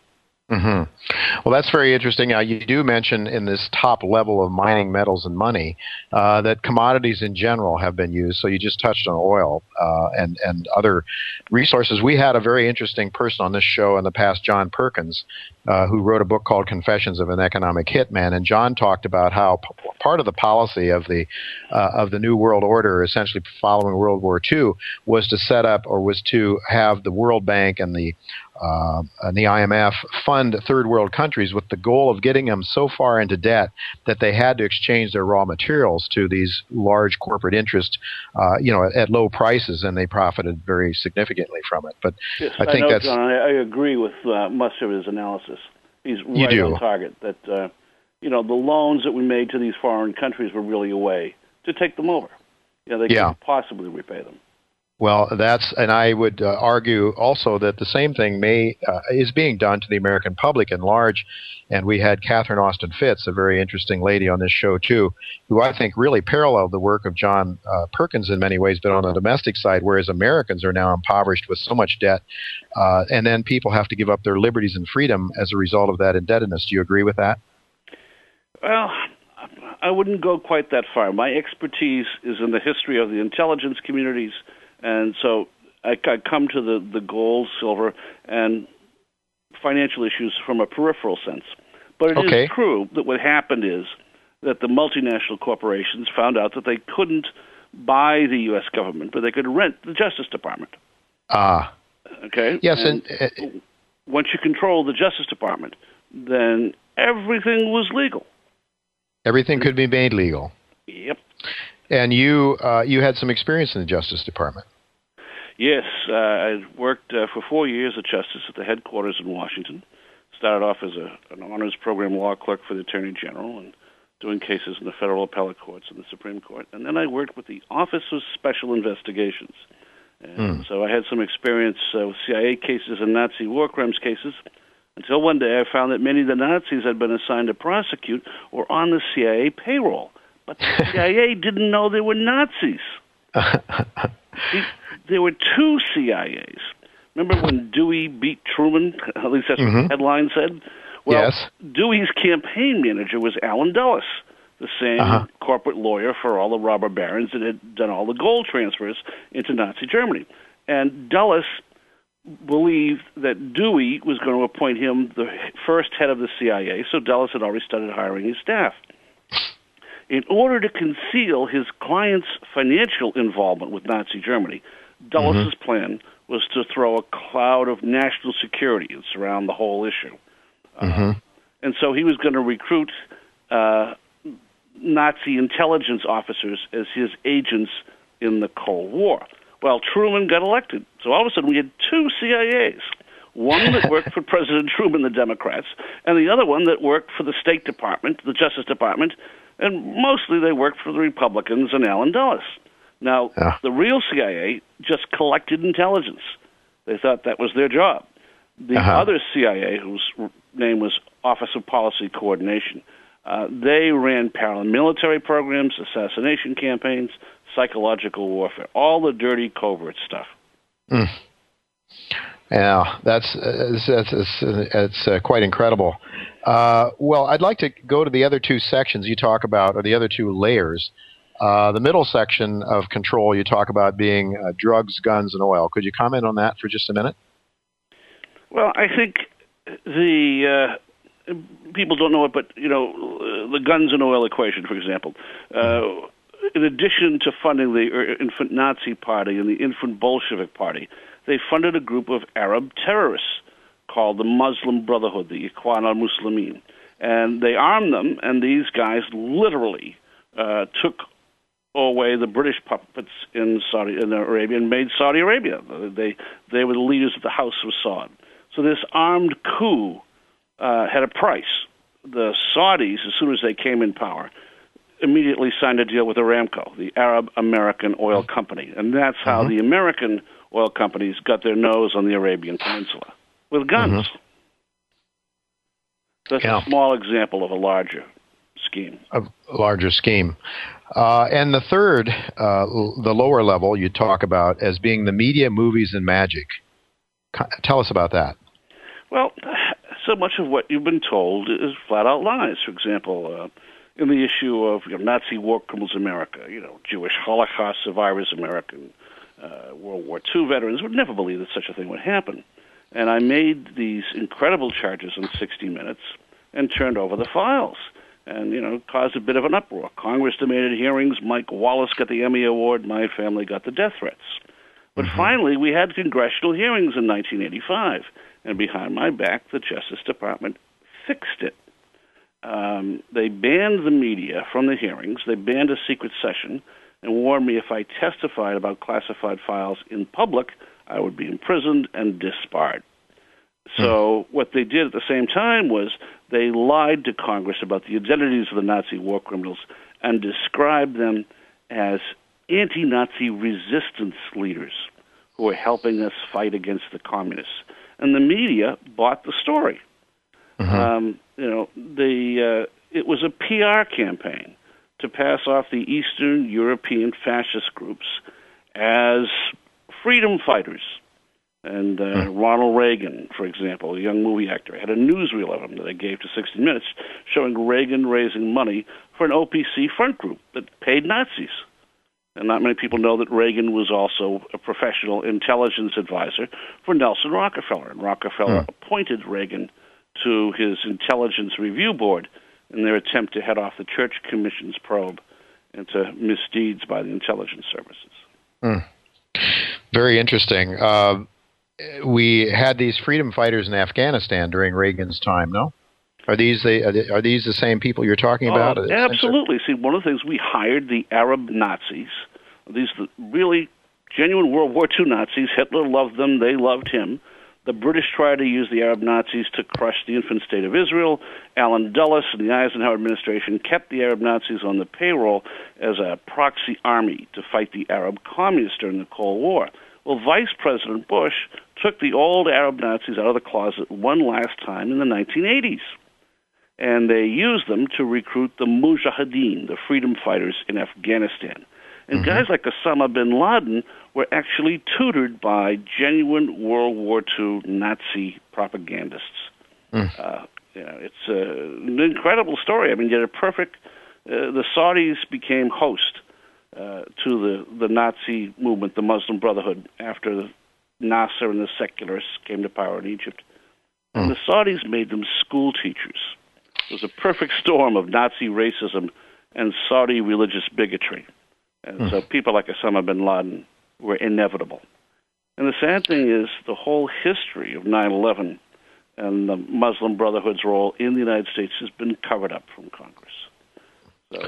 S4: Mm-hmm. Well, that's very interesting. Now, you do mention in this top level of mining metals and money uh, that commodities in general have been used. So you just touched on oil uh, and and other resources. We had a very interesting person on this show in the past, John Perkins, uh, who wrote a book called Confessions of an Economic Hitman, and John talked about how p- part of the policy of the uh, of the New World Order, essentially following World War II, was to set up or was to have the World Bank and the uh, and the IMF fund third world countries with the goal of getting them so far into debt that they had to exchange their raw materials to these large corporate interests, uh, you know, at, at, low prices, and they profited very significantly from it. But
S10: yes,
S4: I think
S10: I know,
S4: that's.
S10: John, I, I agree with uh, much of his analysis. He's right on target. That uh, you know the loans that we made to these foreign countries were really a way to take them over. You know, they
S4: yeah.
S10: couldn't possibly repay them.
S4: Well, that's, and I would uh, argue also that the same thing may uh, is being done to the American public in large. And we had Catherine Austin Fitts, a very interesting lady on this show too, who I think really paralleled the work of John uh, Perkins in many ways, but on the domestic side, whereas Americans are now impoverished with so much debt, uh, and then people have to give up their liberties and freedom as a result of that indebtedness. Do you agree with that?
S10: Well, I wouldn't go quite that far. My expertise is in the history of the intelligence communities and so I, I come to the, the gold, silver, and financial issues from a peripheral sense. But it
S4: okay.
S10: is true that what happened is that the multinational corporations found out that they couldn't buy the U.S. government, but they could rent the Justice Department.
S4: Ah.
S10: Okay.
S4: Yes,
S10: and,
S4: and uh,
S10: once you control the Justice Department, then everything was legal.
S4: Everything could be made legal.
S10: Yep.
S4: And you uh, you had some experience in the Justice Department.
S10: Yes, uh, I worked uh, for four years at Justice at the headquarters in Washington. Started off as a, an honors program law clerk for the Attorney General and doing cases in the federal appellate courts and the Supreme Court. And then I worked with the Office of Special Investigations. And mm. so I had some experience uh, with CIA cases and Nazi war crimes cases until one day I found that many of the Nazis I'd been assigned to prosecute were on the CIA payroll. But the CIA <laughs> didn't know they were Nazis. <laughs> There were two CIAs. Remember when <laughs> Dewey beat Truman? At least that's
S4: mm-hmm.
S10: what the headline said. Well,
S4: yes.
S10: Dewey's campaign manager was Allen Dulles, the same
S4: uh-huh.
S10: corporate lawyer for all the robber barons that had done all the gold transfers into Nazi Germany. And Dulles believed that Dewey was going to appoint him the first head of the CIA, so Dulles had already started hiring his staff in order to conceal his client's financial involvement with Nazi Germany, Dulles' mm-hmm. plan was to throw a cloud of national security and surround the whole issue.
S4: Mm-hmm. Uh,
S10: and so he was going to recruit uh, Nazi intelligence officers as his agents in the Cold War. Well, Truman got elected. So all of a sudden we had two CIAs. One that <laughs> worked for President Truman, the Democrats, and the other one that worked for the State Department, the Justice Department, and mostly they worked for the Republicans and Allen Dulles. Now,
S4: yeah.
S10: the real CIA just collected intelligence. They thought that was their job. The
S4: uh-huh.
S10: other CIA, whose name was Office of Policy Coordination, uh, they ran paramilitary programs, assassination campaigns, psychological warfare, all the dirty covert stuff.
S4: Mm. Yeah, that's uh, that's, it's uh, quite incredible. Uh, well, I'd like to go to the other two sections you talk about, or the other two layers. Uh, the middle section of control you talk about being uh, drugs, guns, and oil. Could you comment on that for just a minute?
S10: Well, I think the uh, people don't know it, but you know the guns and oil equation, for example. Uh, in addition to funding the infant Nazi Party and the infant Bolshevik Party, they funded a group of Arab terrorists called the Muslim Brotherhood, the Ikhwan al-Muslimin, and they armed them. And these guys literally uh, took away the British puppets in Saudi in Arabia and made Saudi Arabia. They they were the leaders of the House of Saud. So this armed coup uh, had a price. The Saudis, as soon as they came in power, immediately signed a deal with Aramco, the Arab American Oil Company, and that's how mm-hmm. the American oil companies got their nose on the Arabian Peninsula with guns. Mm-hmm. That's yeah. a small example of a larger scheme.
S4: A larger scheme. Uh, and the third, uh, the lower level, you talk about as being the media, movies, and magic. Tell us about that.
S10: Well, <sighs> so much of what you've been told is flat out lies. For example, uh, in the issue of you know, Nazi war criminals America, you know, Jewish Holocaust survivors American uh, World War II veterans would never believe that such a thing would happen. And I made these incredible charges in 60 minutes and turned over the files. And, you know, caused a bit of an uproar. Congress demanded hearings. Mike Wallace got the Emmy Award. My family got the death threats. But mm-hmm. finally, we had congressional hearings in 1985. And behind my back, the Justice Department fixed it. Um, they banned the media from the hearings. They banned a secret session and warned me if I testified about classified files in public, I would be imprisoned and disbarred. So hmm. what they did at the same time was they lied to Congress about the identities of the Nazi war criminals and described them as anti-Nazi resistance leaders who were helping us fight against the communists. And the media bought the story. Mm-hmm. Um, you know, the uh, it was a PR campaign to pass off the Eastern European fascist groups as freedom fighters. And uh, mm. Ronald Reagan, for example, a young movie actor, had a newsreel of him that they gave to 60 Minutes showing Reagan raising money for an OPC front group that paid Nazis. And not many people know that Reagan was also a professional intelligence advisor for Nelson Rockefeller. And Rockefeller mm. appointed Reagan to his intelligence review board in their attempt to head off the Church Commission's probe into misdeeds by the intelligence services.
S4: Mm. Very interesting. Uh, we had these freedom fighters in Afghanistan during Reagan's time. No, are these the are these the same people you're talking about?
S10: Oh, absolutely. See, one of the things we hired the Arab Nazis. These really genuine World War II Nazis. Hitler loved them. They loved him. The British tried to use the Arab Nazis to crush the infant state of Israel. Allen Dulles and the Eisenhower administration kept the Arab Nazis on the payroll as a proxy army to fight the Arab communists during the Cold War. Well, Vice President Bush took the old Arab Nazis out of the closet one last time in the 1980s. And they used them to recruit the Mujahideen, the freedom fighters in Afghanistan. And mm-hmm. guys like Osama bin Laden were actually tutored by genuine World War II Nazi propagandists. Mm. Uh, you know, it's uh, an incredible story. I mean, you had a perfect. Uh, the Saudis became host uh, to the the Nazi movement, the Muslim Brotherhood, after Nasser and the secularists came to power in Egypt, mm. and the Saudis made them school teachers. It was a perfect storm of Nazi racism and Saudi religious bigotry. And mm. so people like Osama bin Laden were inevitable. And the sad thing is, the whole history of 9 11 and the Muslim Brotherhood's role in the United States has been covered up from Congress. So,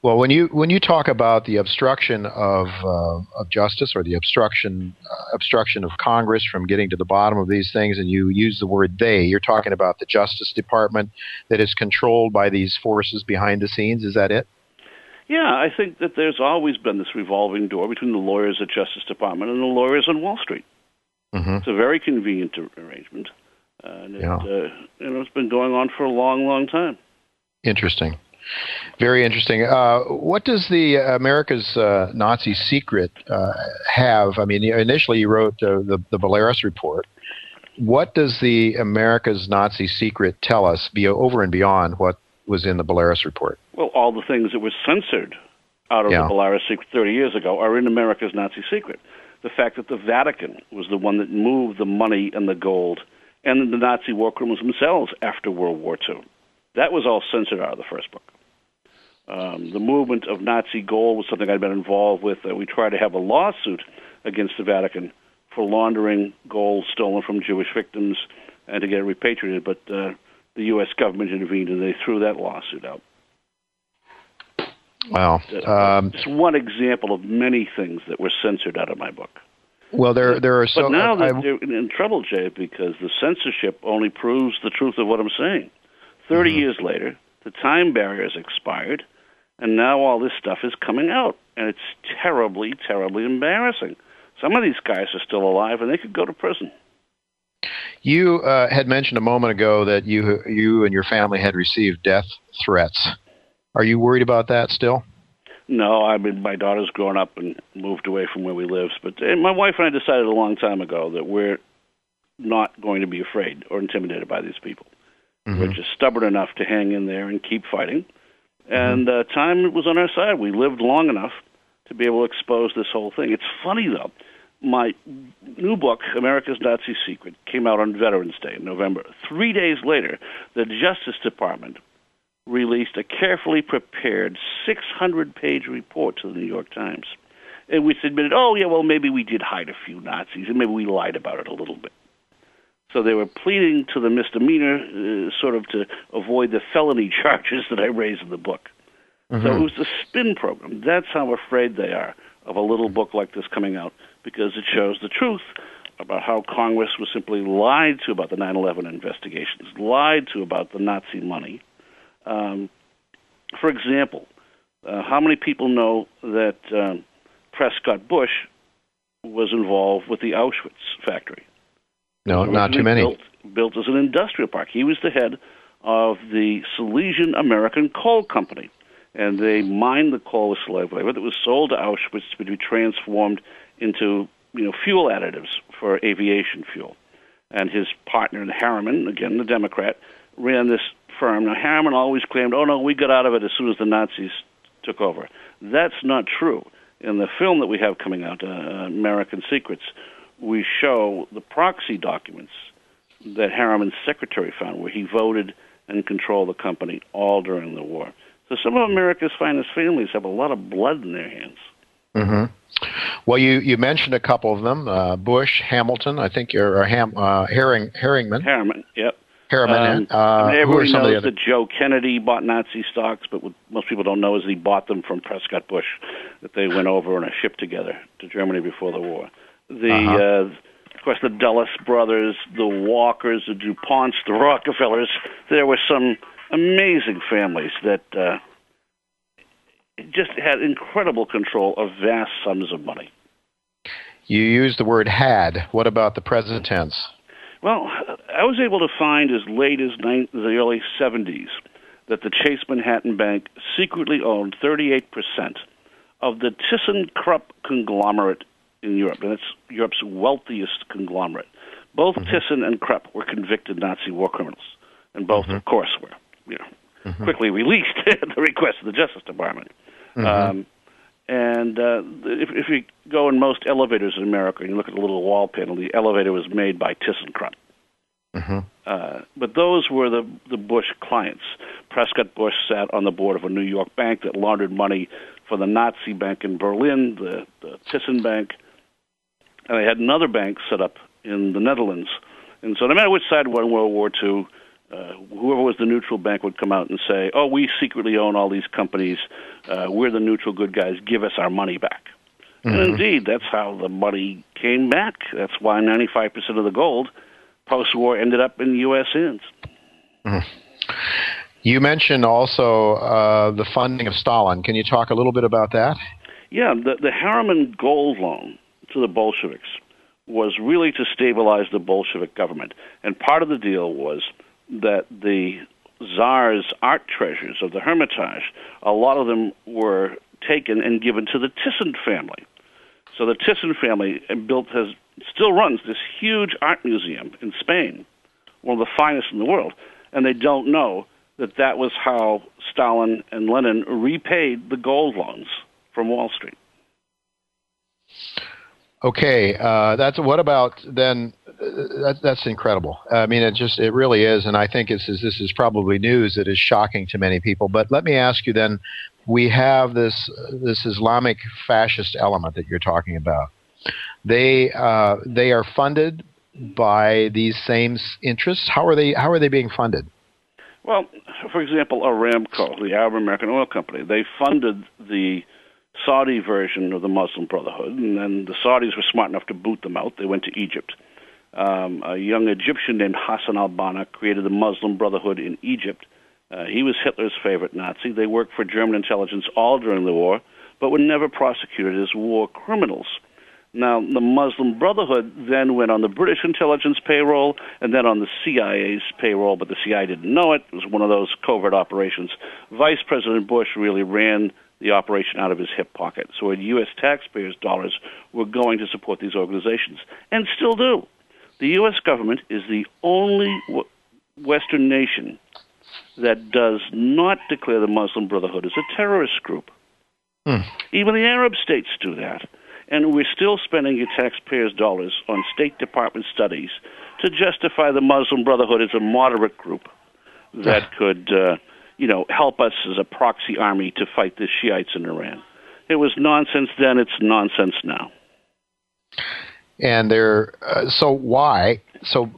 S4: well, when you when you talk about the obstruction of uh, of justice or the obstruction uh, obstruction of Congress from getting to the bottom of these things, and you use the word "they," you're talking about the Justice Department that is controlled by these forces behind the scenes. Is that it?
S10: Yeah, I think that there's always been this revolving door between the lawyers at Justice Department and the lawyers on Wall Street. Mm-hmm. It's a very convenient arrangement, uh, and it, yeah. uh, you know, it's been going on for a long, long time.
S4: Interesting. Very interesting. Uh, what does the America's uh, Nazi secret uh, have? I mean, initially you wrote the the Belarus report, what does the America's Nazi secret tell us be over and beyond what was in the Belarus report?
S10: Well, all the things that were censored out of
S4: Yeah.
S10: the Belarus secret 30 years ago are in America's Nazi secret. The fact that the Vatican was the one that moved the money and the gold and the Nazi war criminals themselves after World War II. That was all censored out of the first book. Um, the movement of Nazi gold was something I'd been involved with. Uh, we tried to have a lawsuit against the Vatican for laundering gold stolen from Jewish victims and to get it repatriated, but uh, the U.S. government intervened and they threw that lawsuit out.
S4: Wow. Um,
S10: Just one example of many things that were censored out of my book.
S4: well, there there are so.
S10: but now
S4: I-
S10: they're in trouble, Jay, because the censorship only proves the truth of what I'm saying. 30
S4: Mm-hmm.
S10: years later, the time barrier has expired, and now all this stuff is coming out, and it's terribly, terribly embarrassing. Some of these guys are still alive, and they could go to prison.
S4: You uh, had mentioned a moment ago that you you and your family had received death threats. Are you worried about that still?
S10: No, I mean my daughter's grown up and moved away from where we live, but my wife and I decided a long time ago that we're not going to be afraid or intimidated by these people. We're just stubborn enough to hang in there and keep fighting. And uh, time was on our side. We lived long enough to be able to expose this whole thing. It's funny though. My new book, America's Nazi Secret, came out on Veterans Day in November. Three days later, the Justice Department released a carefully prepared 600 page report to the New York Times. In which admitted, oh, yeah, well, maybe we did hide a few Nazis, and maybe we lied about it a little bit. So they were pleading to the misdemeanor, uh, sort of to avoid the felony <laughs> charges that I raised in the book. So it was a spin program. That's how afraid they are of a little book like this coming out because it shows the truth about how Congress was simply lied to about the 9 11 investigations, lied to about the Nazi money. Um, for example, uh, how many people know that um, Prescott Bush was involved with the Auschwitz factory?
S4: No, not too many.
S10: Built, built as an industrial park. He was the head of the Silesian American Coal Company, and they mined the coal with slave labor that was sold to Auschwitz to be transformed into you know fuel additives for aviation fuel. And his partner, Harriman, again the Democrat, ran this firm. Now Harriman always claimed, "Oh no, we got out of it as soon as the Nazis took over." That's not true. In the film that we have coming out, uh, American Secrets, we show the proxy documents that Harriman's secretary found, where he voted and controlled the company all during the war. So some of America's finest families have a lot of blood in their hands.
S4: Hmm Well, you, you mentioned a couple of them: uh, Bush, Hamilton. I think you're or Ham, uh, Herring, Herringman,
S10: Harriman, yep.
S4: Harriman.
S10: Um,
S4: uh,
S10: I mean,
S4: who are
S10: everybody
S4: some of the
S10: knows that Joe Kennedy bought Nazi stocks, but what most people don't know is that he bought them from Prescott Bush, that they went over on a ship together to Germany before the war. The,
S4: Uh-huh.
S10: uh, of course, the Dulles brothers, the Walkers, the DuPonts, the Rockefellers. There were some amazing families that uh, just had incredible control of vast sums of money.
S4: You used the word "had." What about the present tense?
S10: Well, I was able to find as late as nine, the early 70s that the Chase Manhattan Bank secretly owned 38% of the ThyssenKrupp conglomerate in Europe, and it's Europe's wealthiest conglomerate. Both mm-hmm. Thyssen and Krupp were convicted Nazi war criminals, and both, mm-hmm. of course, were you know quickly released <laughs> at the request of the Justice Department. Um, and uh, if, if you go in most elevators in America and you look at the little wall panel, the elevator was made by ThyssenKrupp. Uh, but those were the the Bush clients. Prescott Bush sat on the board of a New York bank that laundered money for the Nazi bank in Berlin, the, the Thyssen Bank, and they had another bank set up in the Netherlands. And so, no matter which side won World War II, uh, whoever was the neutral bank would come out and say, "Oh, we secretly own all these companies. Uh, we're the neutral good guys. Give us our money back." And indeed, that's how the money came back. That's why 95% of the gold post-war ended up in U.S. hands.
S4: You mentioned also uh, the funding of Stalin. Can you talk a little bit about that?
S10: Yeah, the, the Harriman gold loan to the Bolsheviks was really to stabilize the Bolshevik government. And part of the deal was that the Tsar's art treasures of the Hermitage, a lot of them were taken and given to the Thyssen family. So the Thyssen family uh, built has still runs this huge art museum in Spain, one of the finest in the world, and they don't know that that was how Stalin and Lenin repaid the gold loans from Wall Street.
S4: Okay, uh, that's what about then? Uh, that, that's incredible. I mean, it just it really is, and I think is this is probably news that is shocking to many people. But let me ask you then: we have this this Islamic fascist element that you're talking about. They uh, they are funded by these same interests. How are they how are they being funded?
S10: Well, for example, Aramco, the Arab American Oil Company, they funded the Saudi version of the Muslim Brotherhood, and then the Saudis were smart enough to boot them out. They went to Egypt. Um, a young Egyptian named Hassan al Banna created the Muslim Brotherhood in Egypt. Uh, he was Hitler's favorite Nazi. They worked for German intelligence all during the war, but were never prosecuted as war criminals. Now, the Muslim Brotherhood then went on the British intelligence payroll and then on the CIA's payroll, but the CIA didn't know it. It was one of those covert operations. Vice President Bush really ran the operation out of his hip pocket. So U.S. taxpayers' dollars were going to support these organizations, and still do. The U.S. government is the only Western nation that does not declare the Muslim Brotherhood as a terrorist group. Hmm. Even the Arab states do that and we're still spending your taxpayers' dollars on State Department studies to justify the Muslim Brotherhood as a moderate group that could, uh, you know, help us as a proxy army to fight the Shiites in Iran. It was nonsense then; it's nonsense now.
S4: And there, uh, so why? So,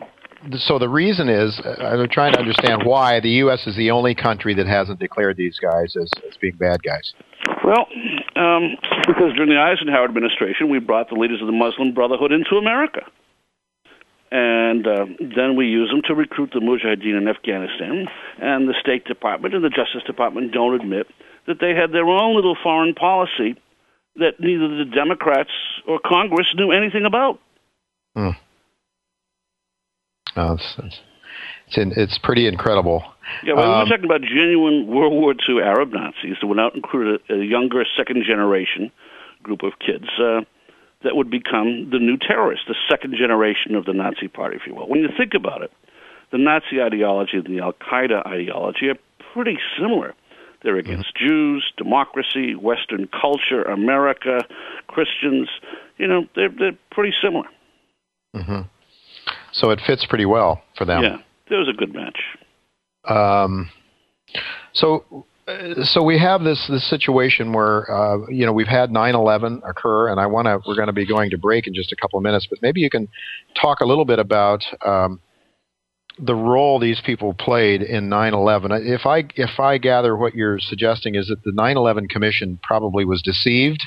S4: so the reason is, uh, I'm trying to understand why the U.S. is the only country that hasn't declared these guys as, as being bad guys.
S10: Well, um, because during the Eisenhower administration, we brought the leaders of the Muslim Brotherhood into America. And uh, then we use them to recruit the Mujahideen in Afghanistan. And the State Department and the Justice Department don't admit that they had their own little foreign policy that neither the Democrats or Congress knew anything about.
S4: Hmm. Oh, it's, it's, in, it's pretty incredible.
S10: Yeah, well, um, we're talking about genuine World War II Arab Nazis that would not a, a younger second generation group of kids uh, that would become the new terrorists, the second generation of the Nazi Party, if you will. When you think about it, the Nazi ideology and the Al Qaeda ideology are pretty similar. They're mm-hmm. against mm-hmm. Jews, democracy, Western culture, America, Christians. You know, they're they're pretty similar.
S4: Mm-hmm. So it fits pretty well for them.
S10: Yeah, it was a good match.
S4: Um, so, so we have this this situation where uh, you know we've had 9/11 occur, and I want to we're going to be going to break in just a couple of minutes, but maybe you can talk a little bit about um, the role these people played in 9/11. If I if I gather what you're suggesting is that the 9/11 Commission probably was deceived,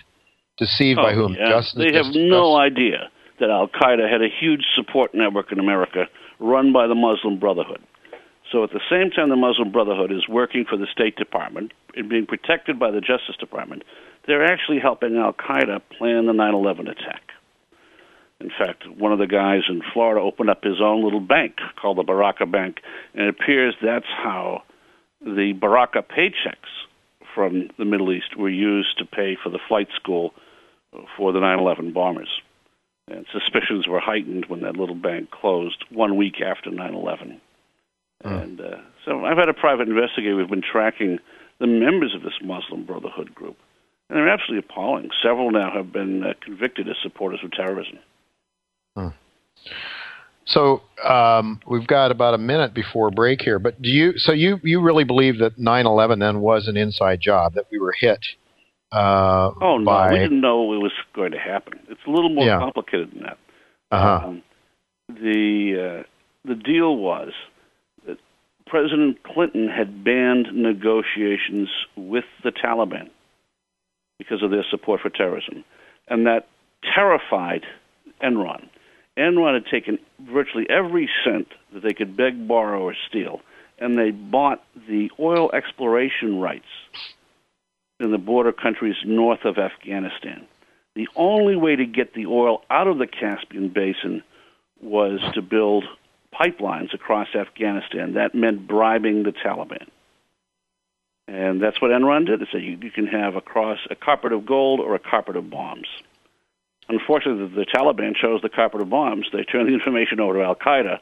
S4: deceived
S10: oh,
S4: by whom?
S10: Yeah. Just, they have just, no just, idea that Al Qaeda had a huge support network in America run by the Muslim Brotherhood. So at the same time, the Muslim Brotherhood is working for the State Department and being protected by the Justice Department. They're actually helping Al Qaeda plan the 9 11 attack. In fact, one of the guys in Florida opened up his own little bank called the Baraka Bank, and it appears that's how the Baraka paychecks from the Middle East were used to pay for the flight school for the 9 11 bombers. And suspicions were heightened when that little bank closed one week after 9 11. And uh, so I've had a private investigator. We've been tracking the members of this Muslim Brotherhood group, and they're absolutely appalling. Several now have been uh, convicted as supporters of terrorism.
S4: Hmm. So um, we've got about a minute before break here. But do you? So you you really believe that 9/11 then was an inside job that we were hit? Uh,
S10: oh no,
S4: by...
S10: we didn't know it was going to happen. It's a little more
S4: yeah.
S10: complicated than that.
S4: Uh-huh.
S10: Um, the uh, the deal was President Clinton had banned negotiations with the Taliban because of their support for terrorism. And that terrified Enron. Enron had taken virtually every cent that they could beg, borrow, or steal, and they bought the oil exploration rights in the border countries north of Afghanistan. The only way to get the oil out of the Caspian Basin was to build pipelines across Afghanistan. That meant bribing the Taliban. And that's what Enron did. They said you, you can have a, cross, a carpet of gold or a carpet of bombs. unfortunately, the, the Taliban chose the carpet of bombs. They turned the information over to Al Qaeda,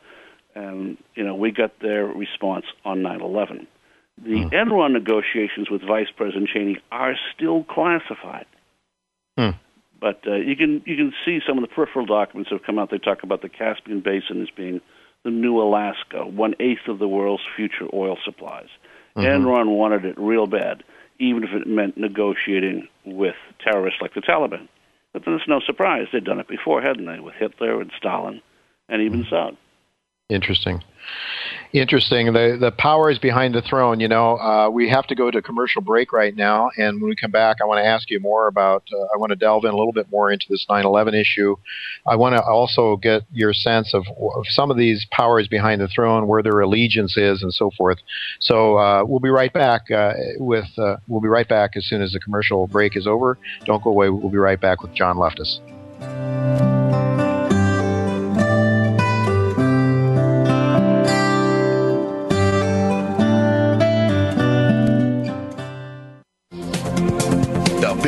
S10: and you know we got their response on 9/11. The hmm. Enron negotiations with Vice President Cheney are still classified.
S4: Hmm.
S10: But uh, you can you can see some of the peripheral documents that have come out. They talk about the Caspian Basin as being the new Alaska, one eighth of the world's future oil supplies. Mm-hmm. Enron wanted it real bad, even if it meant negotiating with terrorists like the Taliban. But then it's no surprise they'd done it before, hadn't they, with Hitler and Stalin, and even mm-hmm. Saud.
S4: Interesting interesting. The the powers behind the throne. You know, uh, we have to go to commercial break right now, and when we come back, I want to ask you more about. Uh, I want to delve in a little bit more into this 9/11 issue. I want to also get your sense of, of, some of these powers behind the throne, where their allegiance is, and so forth. So uh, we'll be right back uh, with. Uh, we'll be right back as soon as the commercial break is over. Don't go away. We'll be right back with John Loftus.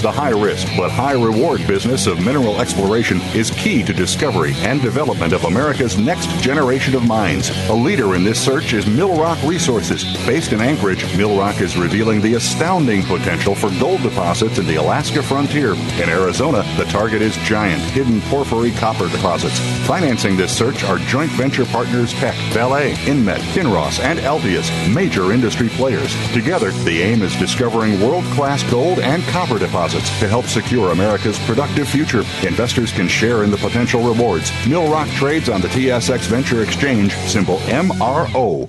S1: The high risk but high reward business of mineral exploration is key to discovery and development of America's next generation of mines. A leader in this search is Millrock Resources. Based in Anchorage, Millrock is revealing the astounding potential for gold deposits in the Alaska frontier. In Arizona, the target is giant, hidden porphyry copper deposits. Financing this search are joint venture partners Teck, Vale, Inmet, Kinross, and Altius, major industry players. Together, the aim is discovering world class gold and copper deposits deposits to help secure America's productive future. Investors can share in the potential rewards. Millrock trades on the TSX Venture Exchange, symbol MRO.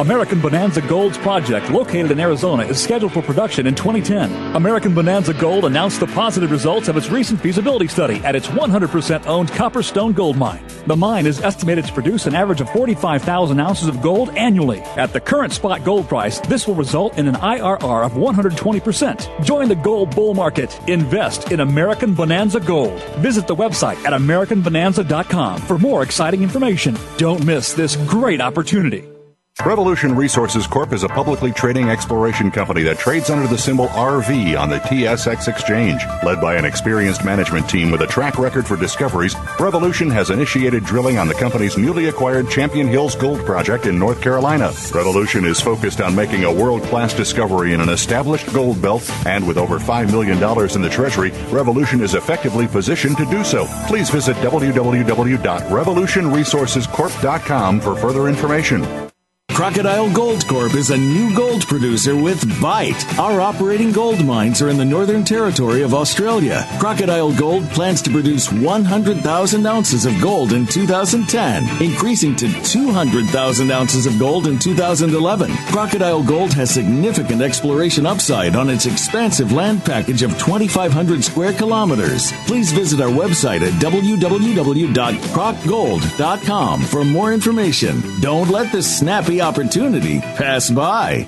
S6: American Bonanza Gold's project, located in Arizona, is scheduled for production in 2010. American Bonanza Gold announced the positive results of its recent feasibility study at its 100% owned Copperstone Gold Mine. The mine is estimated to produce an average of 45,000 ounces of gold annually. At the current spot gold price, this will result in an IRR of 120%. Join the gold bull market. Invest in American Bonanza Gold. Visit the website at AmericanBonanza.com for more exciting information. Don't miss this great opportunity.
S1: Revolution Resources Corp is a publicly trading exploration company that trades under the symbol RV on the TSX exchange. Led by an experienced management team with a track record for discoveries, Revolution has initiated drilling on the company's newly acquired Champion Hills Gold Project in North Carolina. Revolution is focused on making a world class discovery in an established gold belt, and with over $5 million in the treasury, Revolution is effectively positioned to do so. Please visit www.revolutionresourcescorp.com for further information.
S5: Crocodile Gold Corp is a new gold producer with Bite. Our operating gold mines are in the Northern Territory of Australia. Crocodile Gold plans to produce 100,000 ounces of gold in 2010, increasing to 200,000 ounces of gold in 2011. Crocodile Gold has significant exploration upside on its expansive land package of 2,500 square kilometers. Please visit our website at www.crocgold.com for more information. Don't let this snappy opportunity pass by.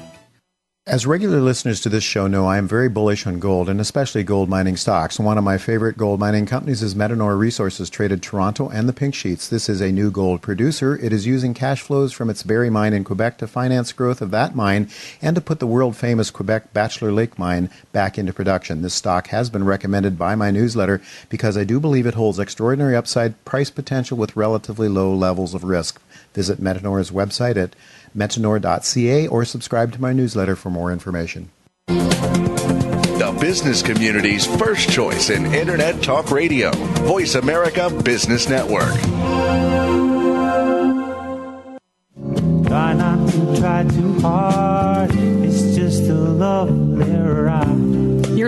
S7: As regular listeners to this show know, I am very bullish on gold and especially gold mining stocks. One of my favorite gold mining companies is Metanor Resources, traded Toronto and the Pink Sheets. This is a new gold producer. It is using cash flows from its Barry mine in Quebec to finance growth of that mine and to put the world famous Quebec Bachelor Lake mine back into production. This stock has been recommended by my newsletter because I do believe it holds extraordinary upside price potential with relatively low levels of risk. Visit Metanor's website at metanor.ca or subscribe to my newsletter for more information.
S9: The business community's first choice in Internet Talk Radio. Voice America Business Network.
S2: Try not to try too hard. It's just a lovely ride.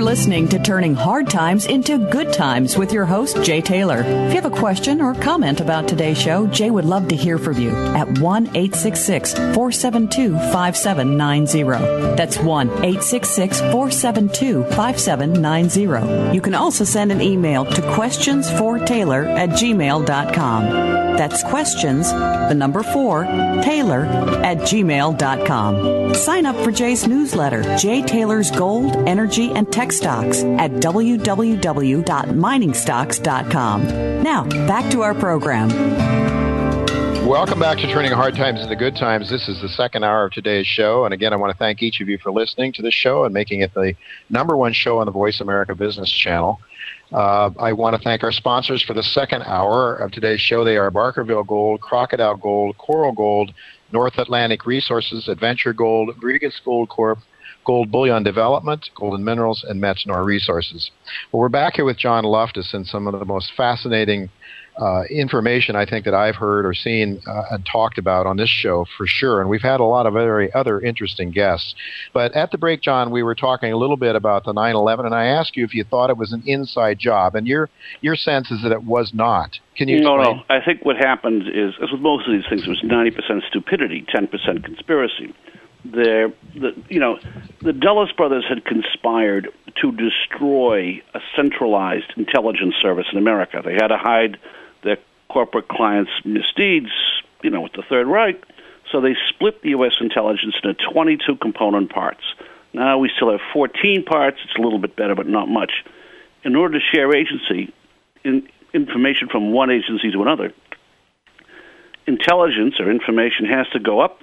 S3: Listening to Turning Hard Times into Good Times with your host, Jay Taylor. If you have a question or comment about today's show, Jay would love to hear from you at 1 866 472 5790. That's 1 866 472 5790. You can also send an email to questionsfortaylor at gmail.com. That's questions, the number four, Taylor at gmail.com. Sign up for Jay's newsletter, Jay Taylor's Gold, Energy, and Tech Stocks at www.miningstocks.com. Now, back to our program.
S4: Welcome back to Turning Hard Times into Good Times. This is the second hour of today's show. And again, I want to thank each of you for listening to this show and making it the number one show on the Voice America Business Channel. Uh, I want to thank our sponsors for the second hour of today's show. They are Barkerville Gold, Crocodile Gold, Coral Gold, North Atlantic Resources, Adventure Gold, Regis Gold Corp, Gold Bullion Development, Golden Minerals, and Metanor Resources. Well, we're back here with John Loftus and some of the most fascinating uh, information I think that I've heard or seen uh, and talked about on this show for sure. And we've had a lot of very other interesting guests. But at the break, John, we were talking a little bit about the 9/11, and I asked you if you thought it was an inside job, and your your sense is that it was not. Can you?
S10: No,
S4: explain?
S10: no. I think what happened is, as with most of these things, it was 90% stupidity, 10% conspiracy. The, the you know the Dulles brothers had conspired to destroy a centralized intelligence service in America. They had to hide their corporate clients' misdeeds, you know, with the Third Reich. So they split the U.S. intelligence into 22 component parts. Now we still have 14 parts. It's a little bit better, but not much. In order to share agency, in, information from one agency to another, intelligence or information has to go up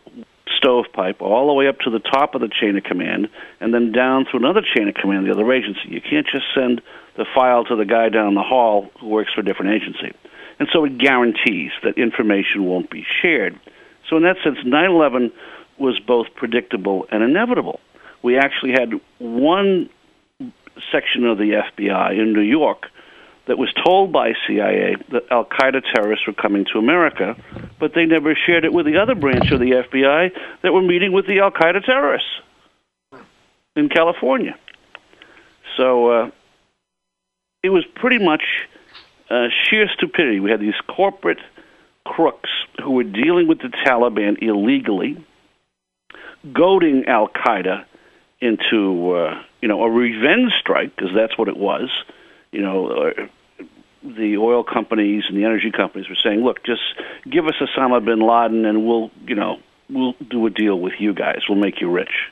S10: stovepipe all the way up to the top of the chain of command and then down through another chain of command the other agency. You can't just send the file to the guy down the hall who works for a different agency. And so it guarantees that information won't be shared. So in that sense, 9/11 was both predictable and inevitable. We actually had one section of the FBI in New York that was told by CIA that Al Qaeda terrorists were coming to America, but they never shared it with the other branch of the FBI that were meeting with the Al Qaeda terrorists in California. So uh, it was pretty much uh, sheer stupidity. We had these corporate crooks who were dealing with the Taliban illegally, goading Al Qaeda into uh, you know a revenge strike because that's what it was. You know, the oil companies and the energy companies were saying, "Look, just give us Osama bin Laden, and we'll you know we'll do a deal with you guys. We'll make you rich."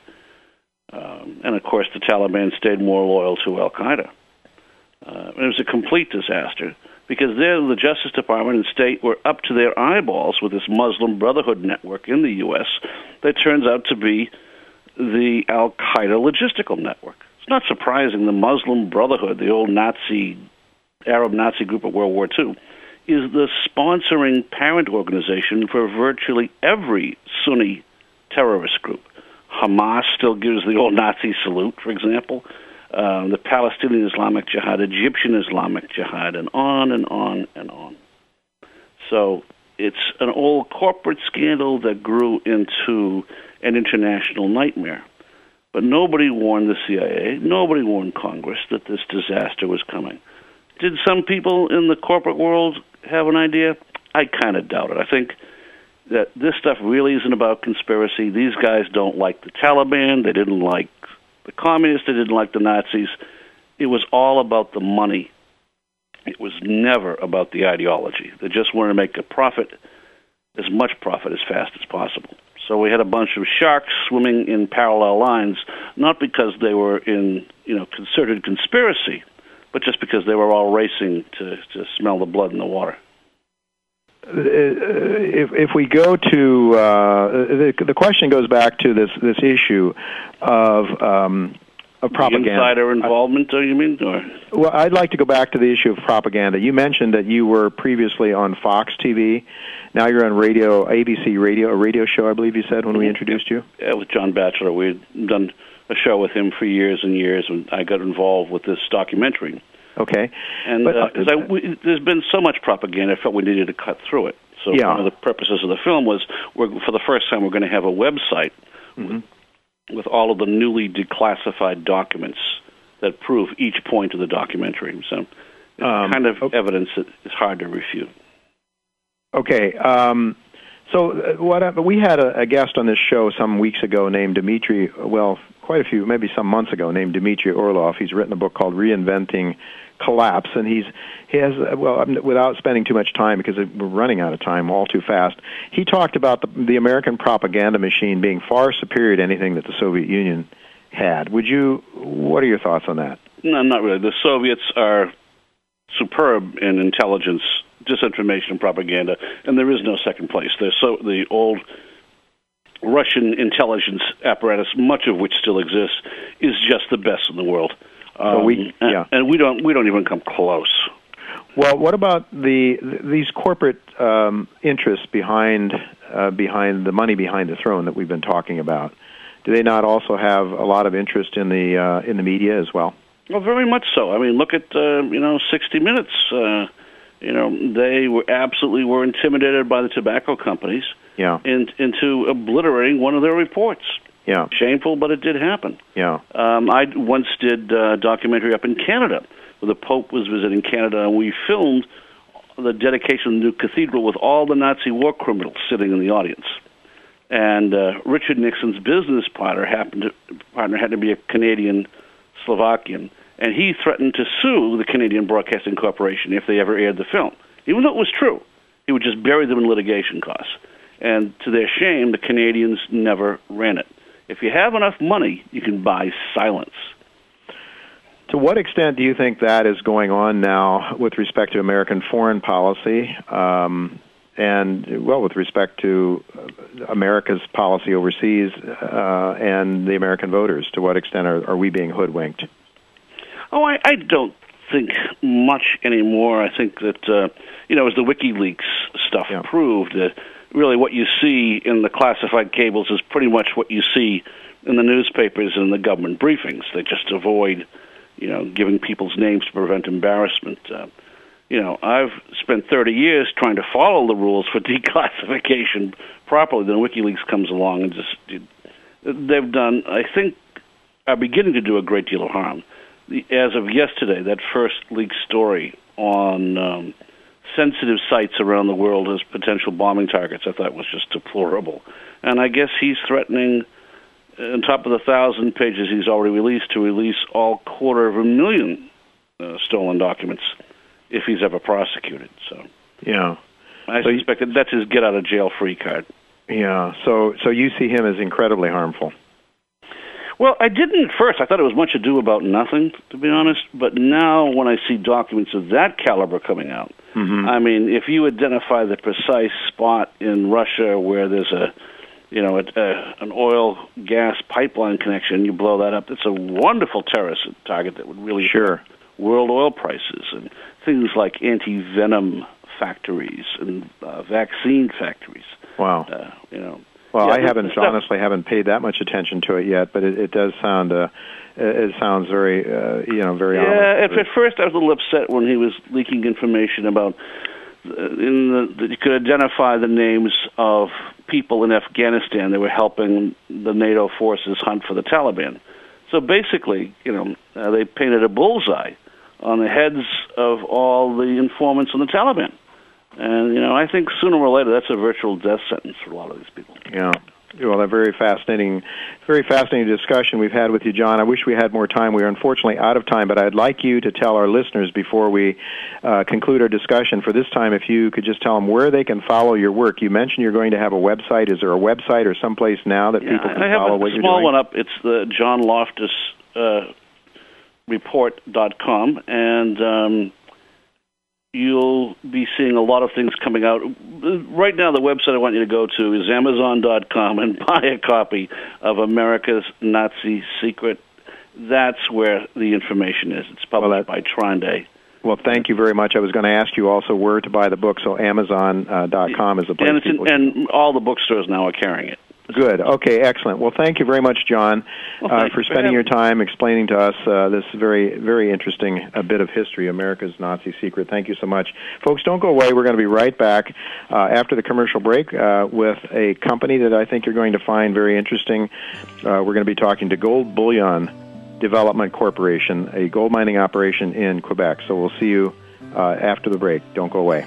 S10: Um, and of course, the Taliban stayed more loyal to Al Qaeda. Uh, it was a complete disaster because there the Justice Department and state were up to their eyeballs with this Muslim Brotherhood network in the U.S. that turns out to be the Al Qaeda logistical network. It's not surprising the Muslim Brotherhood, the old Nazi, Arab Nazi group of World War II, is the sponsoring parent organization for virtually every Sunni terrorist group. Hamas still gives the old Nazi salute, for example uh, the Palestinian Islamic Jihad, Egyptian Islamic Jihad, and on and on and on. So it's an old corporate scandal that grew into an international nightmare. But nobody warned the CIA, nobody warned Congress that this disaster was coming. Did some people in the corporate world have an idea? I kind of doubt it. I think that this stuff really isn't about conspiracy. These guys don't like the Taliban. They didn't like the communists they didn't like the Nazis. It was all about the money. It was never about the ideology. They just wanted to make a profit, as much profit as fast as possible. So we had a bunch of sharks swimming in parallel lines, not because they were in you know concerted conspiracy, but just because they were all racing to to smell the blood in the water
S4: if if we go to uh, the the question goes back to this this issue of um, of propaganda.
S10: The insider involvement, do you mean? Or?
S4: Well, I'd like to go back to the issue of propaganda. You mentioned that you were previously on Fox TV. Now you're on radio, ABC radio, a radio show, I believe you said when we introduced you.
S10: Yeah, with John Batchelor. We'd done a show with him for years and years, and I got involved with this documentary.
S4: Okay.
S10: And
S4: But,
S10: uh, I, we, there's been so much propaganda, I felt we needed to cut through it. So
S4: Yeah.
S10: one of the purposes of the film was, we're, for the first time, we're going to have a website
S4: Mm-hmm.
S10: with all of the newly declassified documents that prove each point of the documentary. So um, kind of okay. evidence that is hard to refute.
S4: Okay. Um, so uh, what? We had a, a guest on this show some weeks ago named Dimitri. Well, quite a few, maybe some months ago, named Dmitry Orlov. He's written a book called Reinventing Collapse, and he's he has well, without spending too much time because we're running out of time all too fast. He talked about the, the American propaganda machine being far superior to anything that the Soviet Union had. Would you? What are your thoughts on that?
S10: No, not really. The Soviets are superb in intelligence, disinformation, propaganda, and there is no second place. They're so the old Russian intelligence apparatus, much of which still exists, is just the best in the world. Um, we, yeah. and, and we don't we don't even come close.
S4: Well, what about the these corporate um, interests behind uh, behind the money behind the throne that we've been talking about? Do they not also have a lot of interest in the uh, in the media as well?
S10: Well, very much so. I mean, look at uh, you know 60 Minutes. Uh, you know, they were absolutely were intimidated by the tobacco companies
S4: yeah.
S10: in, into obliterating one of their reports.
S4: Yeah.
S10: Shameful, but it did happen.
S4: Yeah.
S10: Um, I once did a documentary up in Canada where the Pope was visiting Canada, and we filmed the dedication of the new cathedral with all the Nazi war criminals sitting in the audience. And uh, Richard Nixon's business partner happened to, partner had to be a Canadian Slovakian, and he threatened to sue the Canadian Broadcasting Corporation if they ever aired the film, even though it was true. He would just bury them in litigation costs. And to their shame, the Canadians never ran it. If you have enough money, you can buy silence.
S4: To what extent do you think that is going on now with respect to American foreign policy, um, and well, with respect to America's policy overseas uh, and the American voters? To what extent are, are we being hoodwinked?
S10: Oh, I, I don't think much anymore. I think that uh, you know, as the WikiLeaks stuff yeah. proved, that really what you see in the classified cables is pretty much what you see in the newspapers and the government briefings. They just avoid, you know, giving people's names to prevent embarrassment. Uh, you know, I've spent 30 years trying to follow the rules for <laughs> declassification properly. Then WikiLeaks comes along and just they've done, I think, are beginning to do a great deal of harm. As of yesterday, that first leaked story on um, sensitive sites around the world as potential bombing targets, I thought was just deplorable. And I guess he's threatening, uh, on top of the thousand pages he's already released, to release all quarter of a million uh, stolen documents if he's ever prosecuted. So,
S4: yeah,
S10: I so suspect that that's his get out of jail free card.
S4: Yeah. So, so you see him as incredibly harmful.
S10: Well, I didn't first. I thought it was much ado about nothing, to be honest. But now, when I see documents of that caliber coming out,
S4: mm-hmm.
S10: I mean, if you identify the precise spot in Russia where there's a, you know, a, a, an oil gas pipeline connection, you blow that up. It's a wonderful terrorist target that would really
S4: sure
S10: world oil prices and things like anti venom factories and uh, vaccine factories.
S4: Wow.
S10: Uh, you know,
S4: well, yeah, I haven't honestly haven't paid that much attention to it yet, but it, it does sound uh, it sounds very uh, you know very.
S10: Yeah, at, at first I was a little upset when he was leaking information about uh, in the that you could identify the names of people in Afghanistan that were helping the NATO forces hunt for the Taliban. So basically, you know, uh, they painted a bullseye on the heads of all the informants on the Taliban. And you know, I think sooner or later that's a virtual death sentence for a lot of these people.
S4: Yeah. Well, a very fascinating, very fascinating discussion we've had with you, John. I wish we had more time. We are unfortunately out of time, but I'd like you to tell our listeners before we uh, conclude our discussion for this time, if you could just tell them where they can follow your work. You mentioned you're going to have a website. Is there a website or someplace now that
S10: yeah,
S4: people can
S10: I have
S4: follow
S10: a
S4: what you're doing?
S10: small one up. It's the John Loftus uh, report.com, and um, you'll be seeing a lot of things coming out. Right now, the website I want you to go to is Amazon.com and <laughs> buy a copy of America's Nazi Secret. That's where the information is. It's published well, by TrineDay.
S4: Well, thank you very much. I was going to ask you also where to buy the book, so Amazon.com uh, is the place.
S10: And,
S4: in,
S10: and all the bookstores now are carrying it.
S4: Good. Okay. Excellent. Well, thank you very much, John,
S10: well,
S4: uh, for spending your time explaining to us uh, this very, very interesting uh, bit of history, America's Nazi secret. Thank you so much, folks. Don't go away. We're going to be right back uh, after the commercial break uh, with a company that I think you're going to find very interesting. Uh, we're going to be talking to Gold Bullion Development Corporation, a gold mining operation in Quebec. So we'll see you uh, after the break. Don't go away.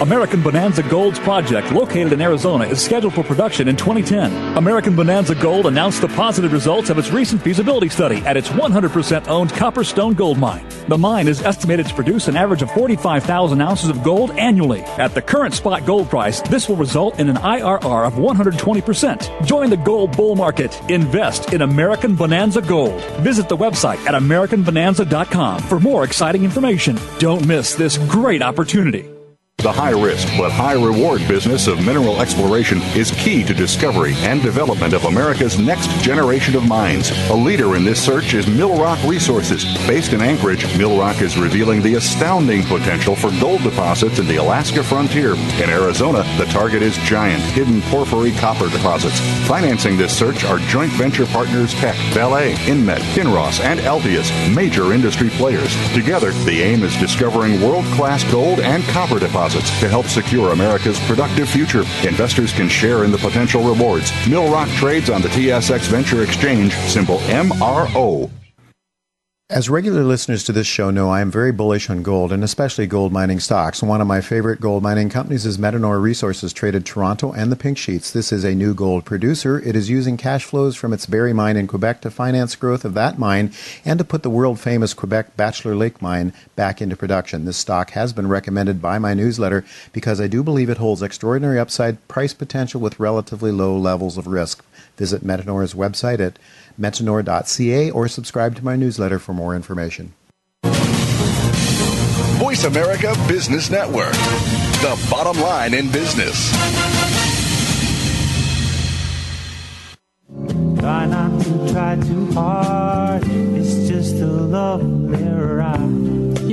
S6: American Bonanza Gold's project, located in Arizona, is scheduled for production in 2010. American Bonanza Gold announced the positive results of its recent feasibility study at its 100% owned Copperstone gold mine. The mine is estimated to produce an average of 45,000 ounces of gold annually. At the current spot gold price, this will result in an IRR of 120%. Join the gold bull market. Invest in American Bonanza Gold. Visit the website at AmericanBonanza.com for more exciting information. Don't miss this great opportunity.
S1: The high risk but high reward business of mineral exploration is key to discovery and development of America's next generation of mines. A leader in this search is Millrock Resources. Based in Anchorage, Millrock is revealing the astounding potential for gold deposits in the Alaska frontier. In Arizona, the target is giant, hidden porphyry copper deposits. Financing this search are joint venture partners Teck, Vale, Inmet, Kinross, and Altius, major industry players. Together, the aim is discovering world-class gold and copper deposits deposits to help secure America's productive future. Investors can share in the potential rewards. Millrock trades on the TSX Venture Exchange, symbol MRO.
S7: As regular listeners to this show know, I am very bullish on gold and especially gold mining stocks. One of my favorite gold mining companies is Metanor Resources, traded Toronto and the Pink Sheets. This is a new gold producer. It is using cash flows from its Barry mine in Quebec to finance growth of that mine and to put the world famous Quebec Bachelor Lake mine back into production. This stock has been recommended by my newsletter because I do believe it holds extraordinary upside price potential with relatively low levels of risk. Visit Metanor's website at metanor.ca or subscribe to my newsletter for more information.
S9: Voice America Business Network, the bottom line in business.
S2: Try not to try too hard, it's just a lovely ride.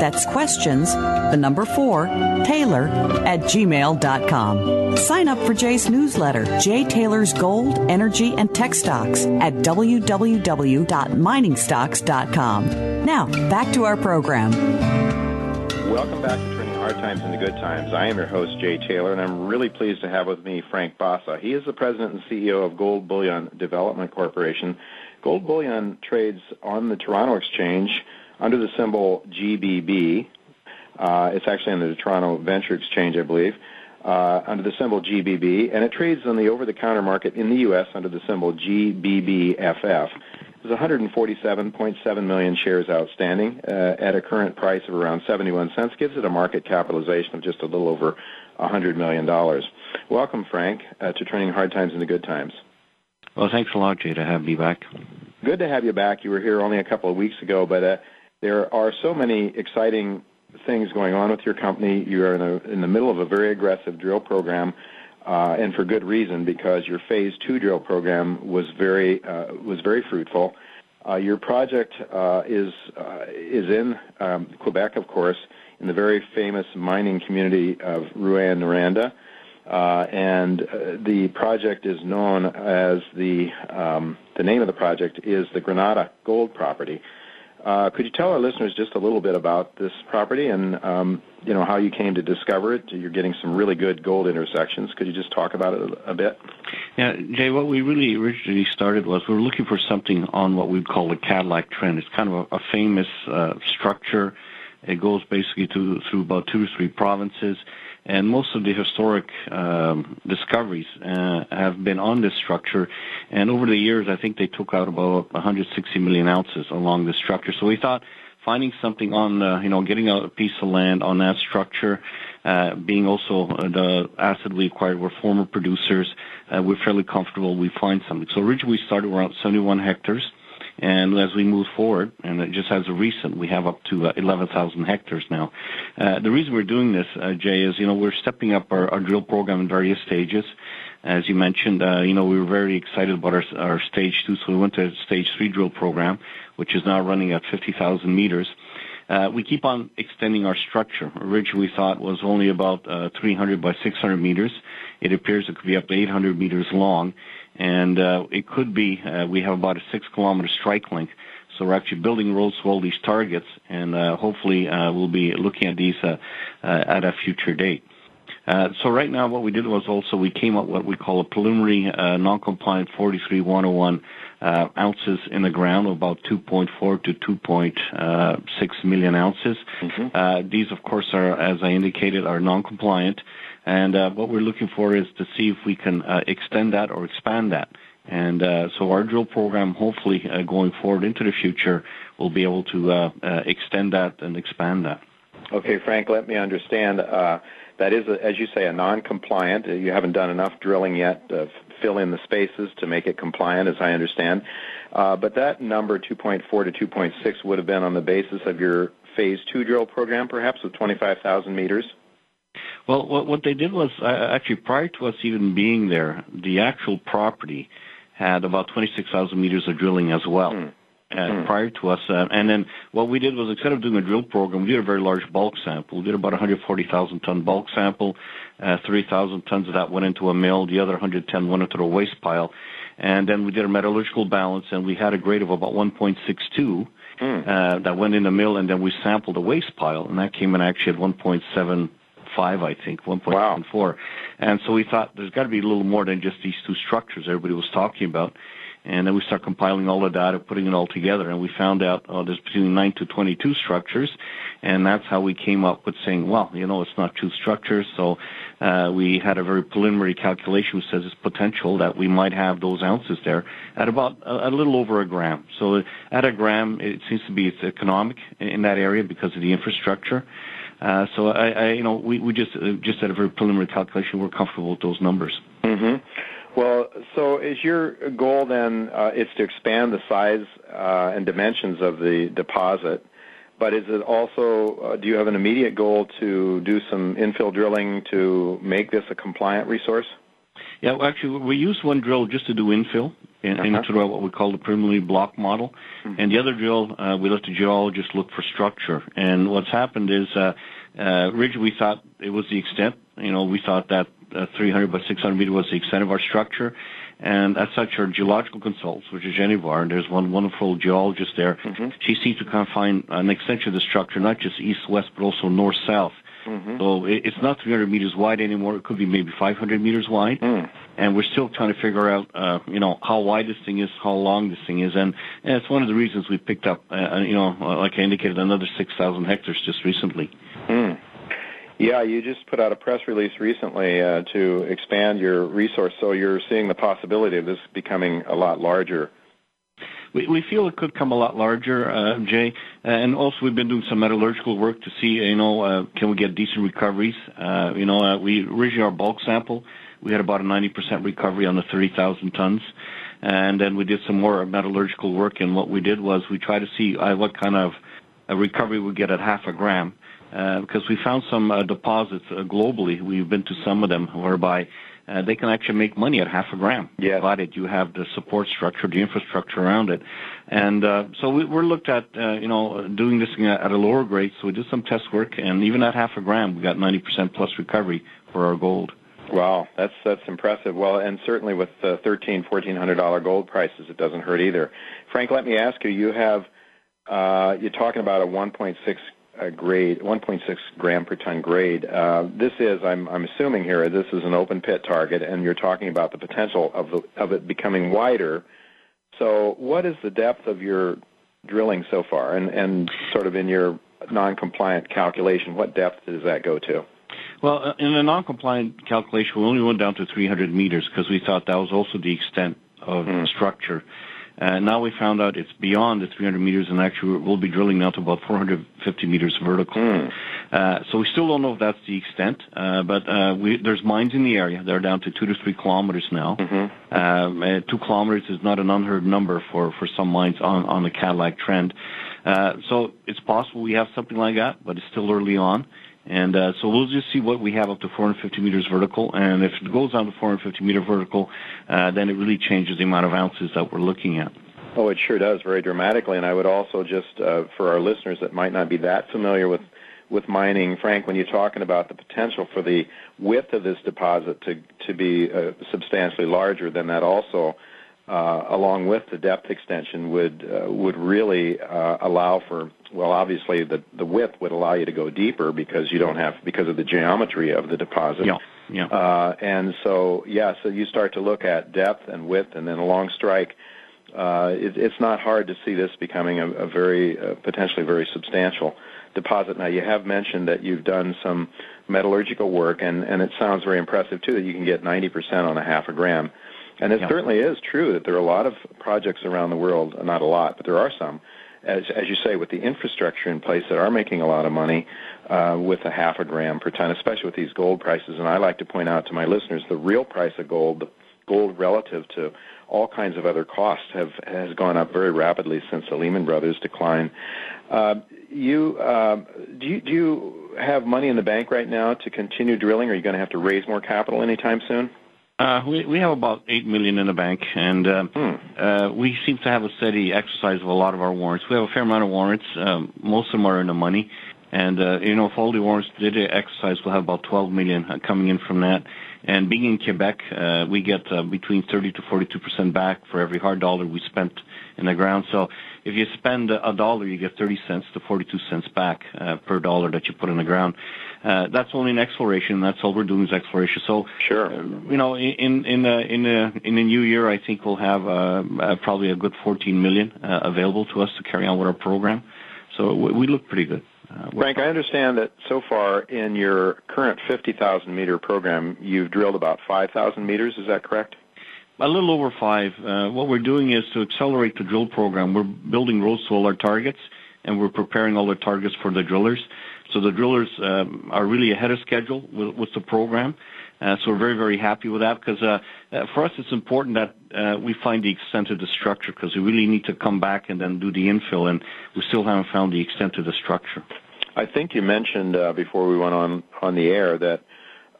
S3: That's questions, the number four, Taylor at gmail.com. Sign up for Jay's newsletter, Jay Taylor's Gold, Energy, and Tech Stocks at www.miningstocks.com. Now, back to our program.
S4: Welcome back to Turning Hard Times into Good Times. I am your host, Jay Taylor, and I'm really pleased to have with me Frank Basa. He is the president and CEO of Gold Bullion Development Corporation. Gold Bullion trades on the Toronto Exchange under the symbol GBB. Uh, it's actually under the Toronto Venture Exchange, I believe, uh, under the symbol GBB, and it trades on the over-the-counter market in the U.S. under the symbol GBBFF. There's 147.7 million shares outstanding uh, at a current price of around 71 cents. Gives it a market capitalization of just a little over 100 million dollars. Welcome, Frank, uh, to Turning Hard Times into Good Times.
S11: Well, thanks a lot, Jay, to have me back.
S4: Good to have you back. You were here only a couple of weeks ago, but uh, there are so many exciting things going on with your company. You are in, a, in the middle of a very aggressive drill program, uh, and for good reason because your phase two drill program was very uh, was very fruitful. Uh, your project uh, is uh, is in um, Quebec, of course, in the very famous mining community of Rouyn-Noranda. Uh, and the project is known as the um, the name of the project is the Granada Gold Property. Uh, could you tell our listeners just a little bit about this property and um, you know how you came to discover it? You're getting some really good gold intersections. Could you just talk about it a, bit?
S11: Yeah, Jay. What we really originally started was we were looking for something on what we'd call the Cadillac Trend. It's kind of a, famous uh, structure It goes basically through about two or three provinces, and most of the historic um, discoveries uh, have been on this structure. And over the years, I think they took out about 160 million ounces along this structure. So we thought finding something on, uh, you know, getting a piece of land on that structure, uh, being also the asset we acquired were former producers, uh, we're fairly comfortable we find something. So originally we started around 71 hectares. And as we move forward, and just as a recent, we have up to uh, 11,000 hectares now. Uh, the reason we're doing this, uh, Jay, is you know we're stepping up our, our drill program in various stages. As you mentioned, uh, you know we were very excited about our, our stage two, so we went to stage three drill program, which is now running at 50,000 meters. Uh, we keep on extending our structure. Originally, we thought was only about uh, 300 by 600 meters. It appears it could be up to 800 meters long, and uh, it could be uh, we have about a six kilometer strike length. So we're actually building roads to all these targets, and uh, hopefully uh, we'll be looking at these uh, uh, at a future date. Uh, so right now, what we did was also we came up with what we call a preliminary uh, non-compliant 43101 uh, ounces in the ground, about 2.4 to 2.6 million ounces. Mm-hmm. Uh, these, of course, are, as I indicated, are non-compliant. And uh, what we're looking for is to see if we can uh, extend that or expand that. And uh, so our drill program, hopefully uh, going forward into the future, will be able to uh, uh, extend that and expand that.
S4: Okay, Frank, let me understand. that is, a, as you say, a non-compliant. You haven't done enough drilling yet to fill in the spaces to make it compliant, as I understand. but that number, 2.4 to 2.6, would have been on the basis of your phase two drill program, perhaps, with 25,000 meters.
S11: Well, what, what they did was uh, actually prior to us even being there, the actual property had about 26,000 meters of drilling as well. Mm. Uh, mm. prior to us. Uh, and then what we did was instead of doing a drill program, we did a very large bulk sample. We did about 140,000 ton bulk sample. Uh, 30,000 tons of that went into a mill. The other 110 went into a waste pile. And then we did a metallurgical balance, and we had a grade of about 1.62 mm. uh, that went in the mill, and then we sampled the waste pile, and that came in actually at 1.7 five, I think, 1.74. Wow. And so we thought there's got to be a little more than just these two structures everybody was talking about. And then we start compiling all the data, putting it all together, and we found out oh, there's between 9 to 22 structures, and that's how we came up with saying, well, you know, it's not two structures. So uh, we had a very preliminary calculation which says it's potential that we might have those ounces there at about a, a little over a gram. So at a gram, it seems to be it's economic in that area because of the infrastructure. Uh, so I, I, you know, we, we just uh, just at a very preliminary calculation, we're comfortable with those numbers.
S4: Mm-hmm. Well, so is your goal then? Uh, it's to expand the size uh, and dimensions of the deposit, but is it also? Uh, do you have an immediate goal to do some infill drilling to make this a compliant resource?
S11: Yeah, well, actually, we use one drill just to do infill in, uh-huh. into what we call the preliminary block model, mm-hmm. and the other drill uh, we let the geologist look for structure. And what's happened is, uh, uh, originally we thought it was the extent. You know, we thought that uh, 300 by 600 meter was the extent of our structure. And as such, our geological consultants, which is Genivar, and there's one wonderful geologist there, mm-hmm. she seems to kind of find an extension of the structure, not just east-west, but also north-south. Mm-hmm. So it's not 300 meters wide anymore. It could be maybe 500 meters wide. Mm. And we're still trying to figure out, uh, you know, how wide this thing is, how long this thing is, and, and it's one of the reasons we picked up, uh, uh you know, uh, like I indicated, another 6,000 hectares just recently.
S4: Mm. Yeah, you just put out a press release recently uh, to expand your resource, so you're seeing the possibility of this becoming a lot larger
S11: we, feel it could come a lot larger, uh, Jay. Uh, and also, we've been doing some metallurgical work to see, you know, uh, can we get decent recoveries? Uh, you know, uh, we originally our bulk sample, we had about a 90% recovery on the 30,000 tons. And then we did some more metallurgical work, and what we did was we tried to see uh, what kind of a recovery we get at half a gram. Because we found some deposits globally. We've been to some of them whereby uh, they can actually make money at half a gram,
S4: yes.
S11: provided you have the support structure, the infrastructure around it. And uh, so we, we're looked at, uh, you know, doing this at a lower grade. So we did some test work, and even at half a gram, we got 90% plus recovery for our gold.
S4: Wow, that's that's impressive. Well, and certainly with uh, thirteen, fourteen hundred dollar gold prices, it doesn't hurt either. Frank, let me ask you: you have uh, you're talking about a 1.6 a grade, 1.6 gram per ton grade. Uh, this is, I'm, I'm assuming here, this is an open pit target, and you're talking about the potential of the, of it becoming wider. So, what is the depth of your drilling so far, and and sort of in your non-compliant calculation, what depth does that go to?
S11: Well, uh, in the non-compliant calculation, we only went down to 300 meters because we thought that was also the extent of mm. structure. Uh, now we found out it's beyond the 300 meters, and actually we'll be drilling now to about 450 meters vertical. Mm. Uh, so we still don't know if that's the extent, uh, but uh, we, there's mines in the area. They're down to two to three kilometers now. Mm-hmm. Um, uh, two kilometers is not an unheard number for, for some mines on, on the Cadillac trend. Uh, so it's possible we have something like that, but it's still early on. And uh, so we'll just see what we have up to 450 meters vertical. And if it goes down to 450 meter vertical, uh, then it really changes the amount of ounces that we're looking at.
S4: Oh, it sure does very dramatically. And I would also just, uh, for our listeners that might not be that familiar with with mining, Frank, when you're talking about the potential for the width of this deposit to to be uh, substantially larger, then that also uh, along with the depth extension, would uh, would really uh, allow for well, obviously the the width would allow you to go deeper because you don't have because of the geometry of the deposit.
S11: Yeah. Yeah.
S4: Uh, and so yeah, so you start to look at depth and width, and then along strike. Uh, it, it's not hard to see this becoming a, a very uh, potentially very substantial deposit. Now you have mentioned that you've done some metallurgical work, and and it sounds very impressive too that you can get 90% on a half a gram. And it certainly is true that there are a lot of projects around the world, not a lot, but there are some, as, as you say, with the infrastructure in place that are making a lot of money uh, with a half a gram per ton, especially with these gold prices. And I like to point out to my listeners the real price of gold, the gold relative to all kinds of other costs, have has gone up very rapidly since the Lehman Brothers decline. Uh, you uh, do you do you have money in the bank right now to continue drilling? Or are you going to have to raise more capital anytime soon?
S11: Uh, we, we have about eight million in the bank, and uh, hmm. uh, we seem to have a steady exercise of a lot of our warrants. We have a fair amount of warrants. Um, most of them are in the money, and uh, you know, if all the warrants did exercise, we'll have about 12 million coming in from that. And being in Quebec, uh, we get uh, between 30 to 42 percent back for every hard dollar we spent in the ground. If you spend a dollar, you get 30 cents to 42 cents back uh, per dollar that you put in the ground. Uh, that's only an exploration. That's all we're doing is exploration. So,
S4: sure,
S11: uh, you know, in in the in the in the new year, I think we'll have uh, uh, probably a good 14 million uh, available to us to carry on with our program. So we, we look pretty good.
S4: Uh, Frank, I understand that so far in your current 50,000 meter program, you've drilled about 5,000 meters. Is that correct?
S11: A little over five. Uh, what we're doing is to accelerate the drill program. We're building roads to all our targets, and we're preparing all the targets for the drillers. So the drillers um, are really ahead of schedule with, with the program. Uh, so we're very, very happy with that because uh, uh, for us it's important that uh, we find the extent of the structure because we really need to come back and then do the infill, and we still haven't found the extent of the structure.
S4: I think you mentioned uh, before we went on on the air that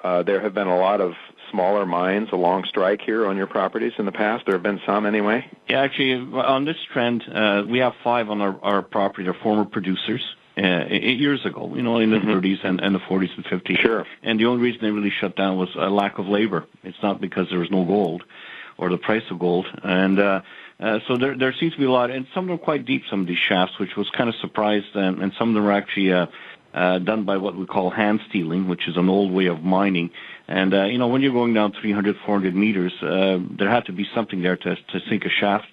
S4: uh, there have been a lot of smaller mines along strike here on your properties in the past. There have been some anyway.
S11: Yeah, actually, on this trend, we have five on our, our property. They're former producers uh, eight years ago, you know, in the mm-hmm. 30s and, and the 40s and 50s.
S4: Sure.
S11: And the only reason they really shut down was a lack of labor. It's not because there was no gold or the price of gold. And uh, uh, so there there seems to be a lot, and some of them quite deep, some of these shafts, which was kind of surprised, and, and some of them are actually uh, uh, done by what we call hand steeling, which is an old way of mining. And uh, you know, when you're going down 300, 400 meters, uh, there had to be something there to to sink a shaft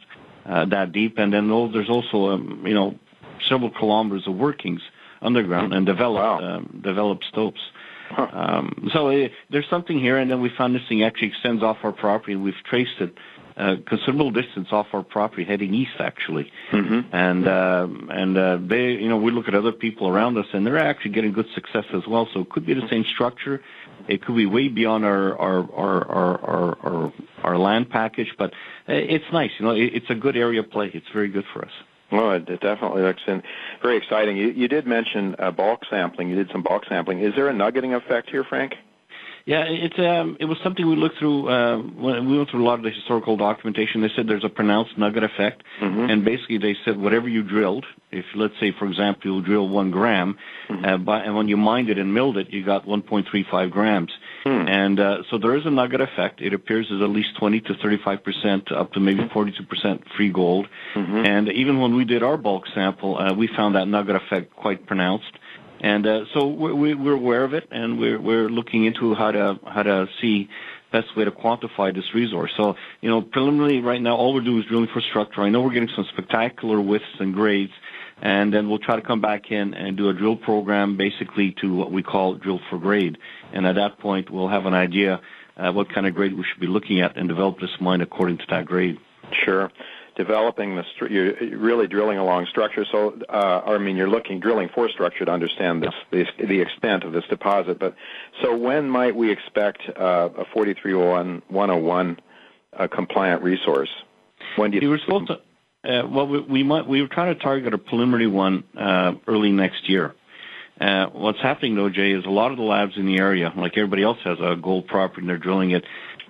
S11: uh, that deep. And then there's also, um, you know, several kilometers of workings underground and developed wow. um, developed stopes. Huh. Um, so uh, there's something here, and then we found this thing actually extends off our property, and we've traced it a considerable distance off our property, heading east actually. Mm-hmm. And uh, and uh, they, you know, we look at other people around us, and they're actually getting good success as well. So it could be the same structure. It could be way beyond our our our our our, our, land package, but uh, it's nice. You know, it, it's a good area of play. It's very good for us.
S4: Well, it, it definitely looks in, very exciting. You, you did mention uh, bulk sampling. You did some bulk sampling. Is there a nuggeting effect here, Frank?
S11: Yeah, it um, it was something we looked through uh, we went through a lot of the historical documentation. They said there's a pronounced nugget effect, mm-hmm. and basically they said whatever you drilled, if let's say for example you drill one gram, mm-hmm. uh, by, and when you mined it and milled it, you got 1.35 grams, mm. and uh, so there is a nugget effect. It appears as at least 20 to 35 percent, up to maybe 42 percent free gold, mm-hmm. and even when we did our bulk sample, uh, we found that nugget effect quite pronounced. And uh, so we're, we're aware of it, and we're, we're looking into how to how to see best way to quantify this resource. So, you know, preliminarily right now, all we're doing is drilling for structure. I know we're getting some spectacular widths and grades, and then we'll try to come back in and do a drill program basically to what we call drill for grade. And at that point, we'll have an idea uh, what kind of grade we should be looking at and develop this mine according to that grade.
S4: Sure. Developing the stru- you're really drilling along structure. So, uh, I mean, you're looking drilling for structure to understand this, the, the extent of this deposit. But so, when might we expect uh, a 4301 101 uh, compliant resource? When do you?
S11: We were supposed to. Uh, well, we, we might we were trying to target a preliminary one uh, early next year. Uh, what's happening though, Jay, is a lot of the labs in the area, like everybody else has a gold property and they're drilling it,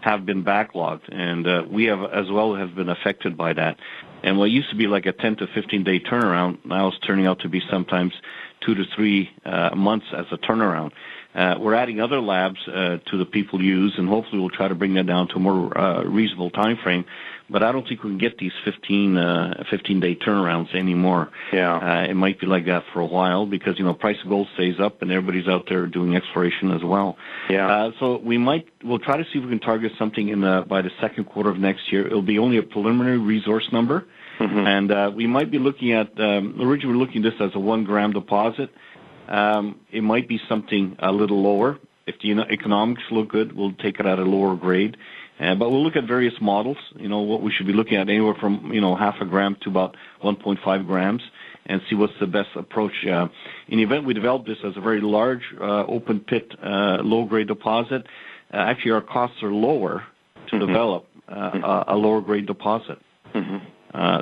S11: have been backlogged, and uh, we have as well have been affected by that. And what used to be like a 10 to 15 day turnaround now is turning out to be sometimes two to three uh, months as a turnaround. Uh, we're adding other labs uh, to the people use, and hopefully we'll try to bring that down to a more uh, reasonable time frame but I don't think we can get these 15, uh, 15 day turnarounds anymore.
S4: Yeah.
S11: Uh, it might be like that for a while because, you know, price of gold stays up and everybody's out there doing exploration as well.
S4: Yeah.
S11: Uh, so we might, we'll try to see if we can target something in the, by the second quarter of next year. It'll be only a preliminary resource number.
S4: Mm-hmm.
S11: And, uh, we might be looking at, um, originally we we're looking at this as a one gram deposit. Um, it might be something a little lower. If the economics look good, we'll take it at a lower grade. Uh, but we'll look at various models, you know, what we should be looking at anywhere from, you know, half a gram to about 1.5 grams and see what's the best approach. Uh, in the event we develop this as a very large uh, open pit, uh, low grade deposit, uh, actually our costs are lower to mm-hmm. develop uh, a lower grade deposit.
S4: Mm-hmm.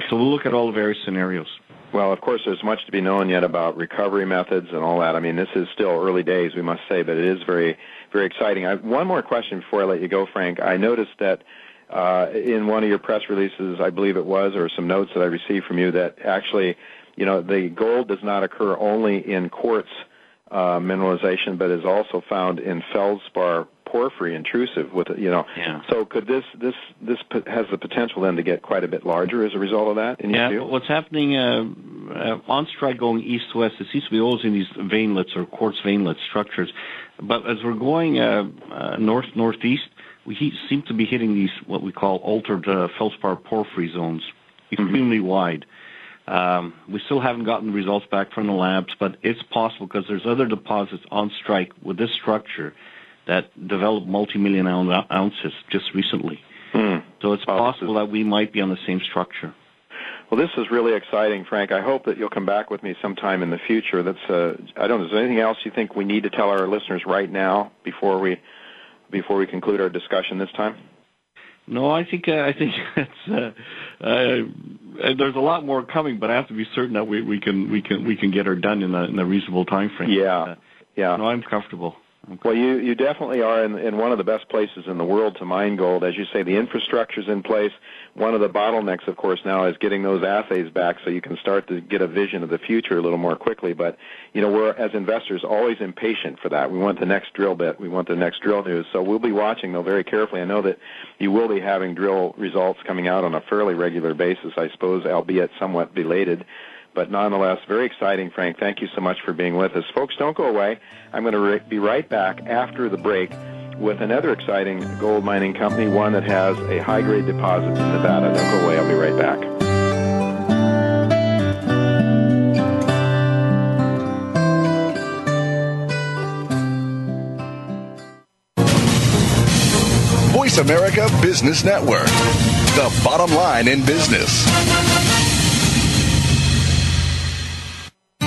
S11: so we'll look at all the various scenarios.
S4: Well, of course, there's much to be known yet about recovery methods and all that. I mean, this is still early days, we must say, but it is very very exciting. I, one more question before I let you go, Frank. I noticed that uh, in one of your press releases, I believe it was, or some notes that I received from you, that actually, you know, the gold does not occur only in quartz uh, mineralization, but is also found in feldspar porphyry intrusive with you know
S11: yeah.
S4: so could this this this has the potential then to get quite a bit larger as a result of that in
S11: yeah
S4: your
S11: what's happening uh, uh, on strike going east west it seems to be always in these veinlets or quartz veinlet structures but as we're going uh, uh, north northeast, we he- seem to be hitting these what we call altered uh, feldspar porphyry zones, extremely mm-hmm. wide. Um, we still haven't gotten the results back from the labs, but it's possible because there's other deposits on strike with this structure that developed multi-million ounces just recently.
S4: Mm.
S11: So it's possible that we might be on the same structure.
S4: Well, this is really exciting, Frank. I hope that you'll come back with me sometime in the future. That's uh, I don't know. Is there anything else you think we need to tell our listeners right now before we before we conclude our discussion this time?
S11: No, I think uh, I think <laughs> it's uh, uh, there's a lot more coming, but I have to be certain that we, we can we can we can get her done in a, in a reasonable time frame.
S4: Yeah,
S11: uh,
S4: yeah.
S11: No, I'm comfortable.
S4: Okay. Well, you you definitely are in, in one of the best places in the world to mine gold. As you say, the infrastructure's in place. One of the bottlenecks, of course, now is getting those assays back so you can start to get a vision of the future a little more quickly. But you know, we're as investors always impatient for that. We want the next drill bit. We want the next drill news. So we'll be watching though very carefully. I know that you will be having drill results coming out on a fairly regular basis, I suppose, albeit somewhat belated but nonetheless, very exciting, Frank. Thank you so much for being with us. Folks, don't go away. I'm going to re- be right back after the break with another exciting gold mining company, one that has a high grade deposit in Nevada. Don't go away. I'll be right back.
S9: Voice America Business Network, the bottom line in business.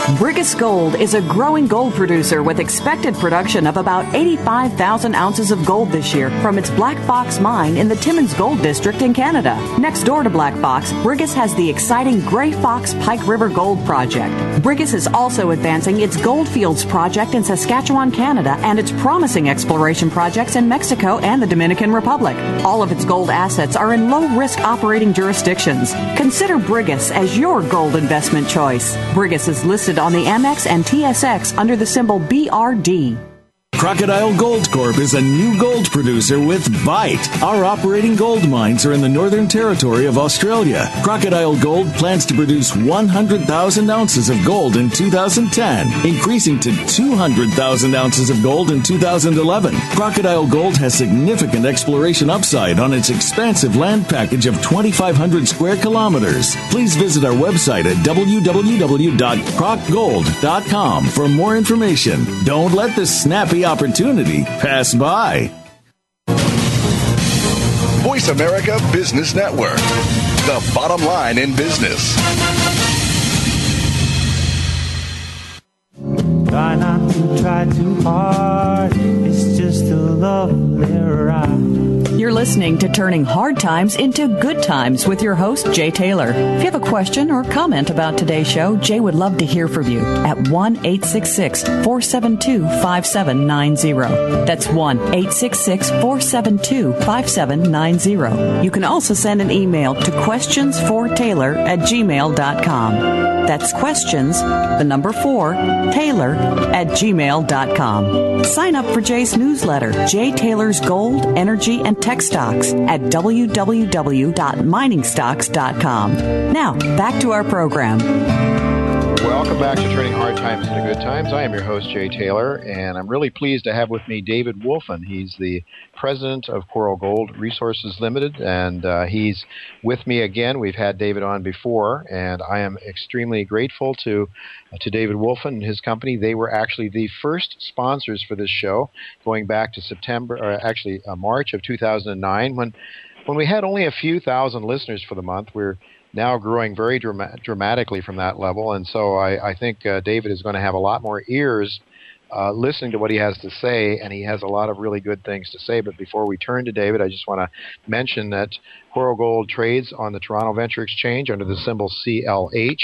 S3: Brigus Gold is a growing gold producer with expected production of about 85,000 ounces of gold this year from its Black Fox mine in the Timmins Gold District in Canada. Next door to Black Fox, Brigus has the exciting Grey Fox Pike River Gold Project. Brigus is also advancing its Goldfields project in Saskatchewan, Canada, and its promising exploration projects in Mexico and the Dominican Republic. All of its gold assets are in low risk operating jurisdictions. Consider Brigus as your gold investment choice. Brigus is listed on the Amex and TSX under the symbol BRD.
S5: Crocodile Gold Corp is a new gold producer with Bite. Our operating gold mines are in the Northern Territory of Australia. Crocodile Gold plans to produce 100,000 ounces of gold in 2010, increasing to 200,000 ounces of gold in 2011. Crocodile Gold has significant exploration upside on its expansive land package of 2,500 square kilometers. Please visit our website at www.crocgold.com for more information. Don't let this snappy opportunity pass by.
S9: Voice America Business Network, the bottom line in business.
S2: Try not to try too hard. It's just a lovely ride.
S3: You're listening to Turning Hard Times into Good Times with your host, Jay Taylor. If you have a question or comment about today's show, Jay would love to hear from you at 1 866 472 5790. That's 1 866 472 5790. You can also send an email to questionsfortaylor at gmail.com. That's questions, the number four, Taylor at gmail.com. Sign up for Jay's newsletter, Jay Taylor's Gold, Energy, and Tech Stocks at www.miningstocks.com. Now, back to our program.
S4: Welcome back to Turning Hard Times into Good Times. I am your host, Jay Taylor, and I'm really pleased to have with me David Wolfin. He's the president of Coral Gold Resources Limited, and uh, he's with me again. We've had David on before, and I am extremely grateful to uh, to David Wolfin and his company. They were actually the first sponsors for this show, going back to September, or actually uh, March of 2009, when when we had only a few thousand listeners for the month. We're now growing very drama- dramatically from that level. And so I, I think uh, David is going to have a lot more ears uh, listening to what he has to say, and he has a lot of really good things to say. But before we turn to David, I just want to mention that Coral Gold trades on the Toronto Venture Exchange under the symbol CLH.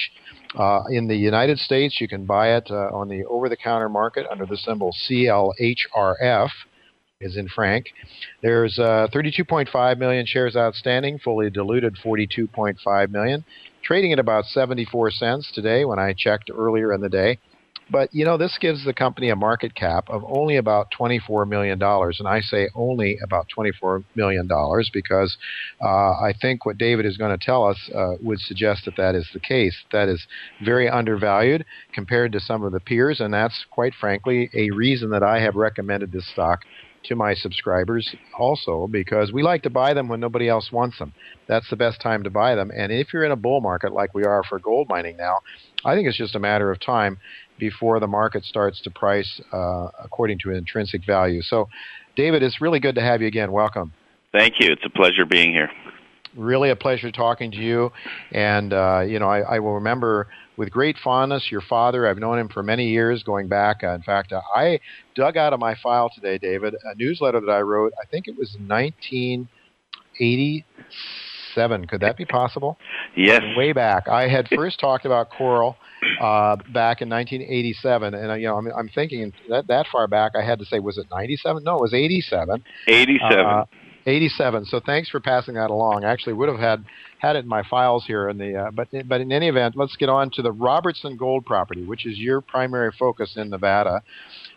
S4: Uh, in the United States, you can buy it uh, on the over the counter market under the symbol CLHRF is in franc. There's uh, 32.5 million shares outstanding, fully diluted 42.5 million, trading at about 74 cents today when I checked earlier in the day. But you know, this gives the company a market cap of only about $24 million. And I say only about $24 million because uh, I think what David is going to tell us uh, would suggest that that is the case. That is very undervalued compared to some of the peers. And that's quite frankly a reason that I have recommended this stock to my subscribers also because we like to buy them when nobody else wants them. That's the best time to buy them. And if you're in a bull market like we are for gold mining now, I think it's just a matter of time before the market starts to price uh, according to intrinsic value. So, David, it's really good to have you again. Welcome.
S12: Thank you. It's a pleasure being here.
S4: Really a pleasure talking to you. And, uh, you know, I, I will remember with great fondness your father. I've known him for many years going back. Uh, in fact, uh, I dug out of my file today, David, a newsletter that I wrote. I think it was 1987. Could that be possible?
S12: Yes.
S4: Way back. I had <laughs> first talked about coral uh, back in 1987, and uh, you know, I'm, I'm thinking that that far back, I had to say, was it 97? No, it was 87.
S12: 87. Uh,
S4: 87. So thanks for passing that along. I actually would have had had it in my files here in the uh, but but in any event, let's get on to the Robertson Gold property, which is your primary focus in Nevada.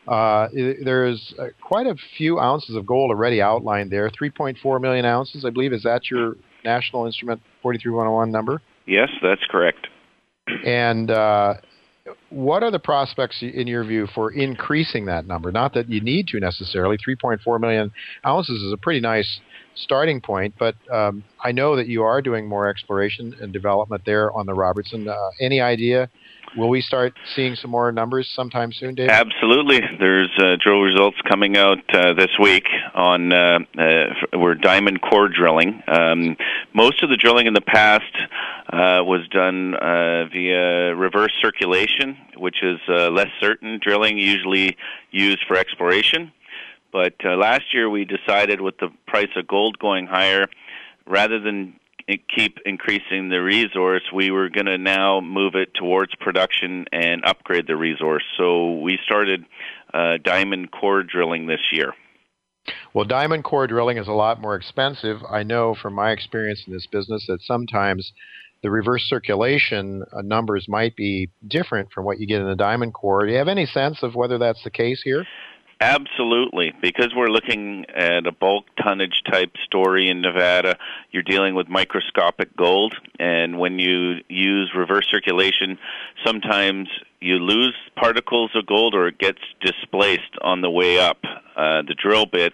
S4: Uh, there's uh, quite a few ounces of gold already outlined there. 3.4 million ounces, I believe. Is that your National Instrument 43101 number?
S12: Yes, that's correct.
S4: And uh, what are the prospects, in your view, for increasing that number? Not that you need to necessarily. 3.4 million ounces is a pretty nice starting point, but um, I know that you are doing more exploration and development there on the Robertson. Uh, any idea Will we start seeing some more numbers sometime soon, Dave?
S12: Absolutely. There's uh, drill results coming out uh, this week on uh, uh, we're diamond core drilling. Um, most of the drilling in the past uh, was done uh, via reverse circulation, which is less certain drilling, usually used for exploration. But last year we decided with the price of gold going higher, rather than keep increasing the resource, we were going to now move it towards production and upgrade the resource. So we started uh, diamond core drilling this year.
S4: Well, diamond core drilling is a lot more expensive. I know from my experience in this business that sometimes the reverse circulation uh, numbers might be different from what you get in the diamond core. Do you have any sense of whether that's the case here?
S12: Absolutely. Because we're looking at a bulk tonnage type story in Nevada, you're dealing with microscopic gold. And when you use reverse circulation, sometimes you lose particles of gold or it gets displaced on the way up uh, the drill bit.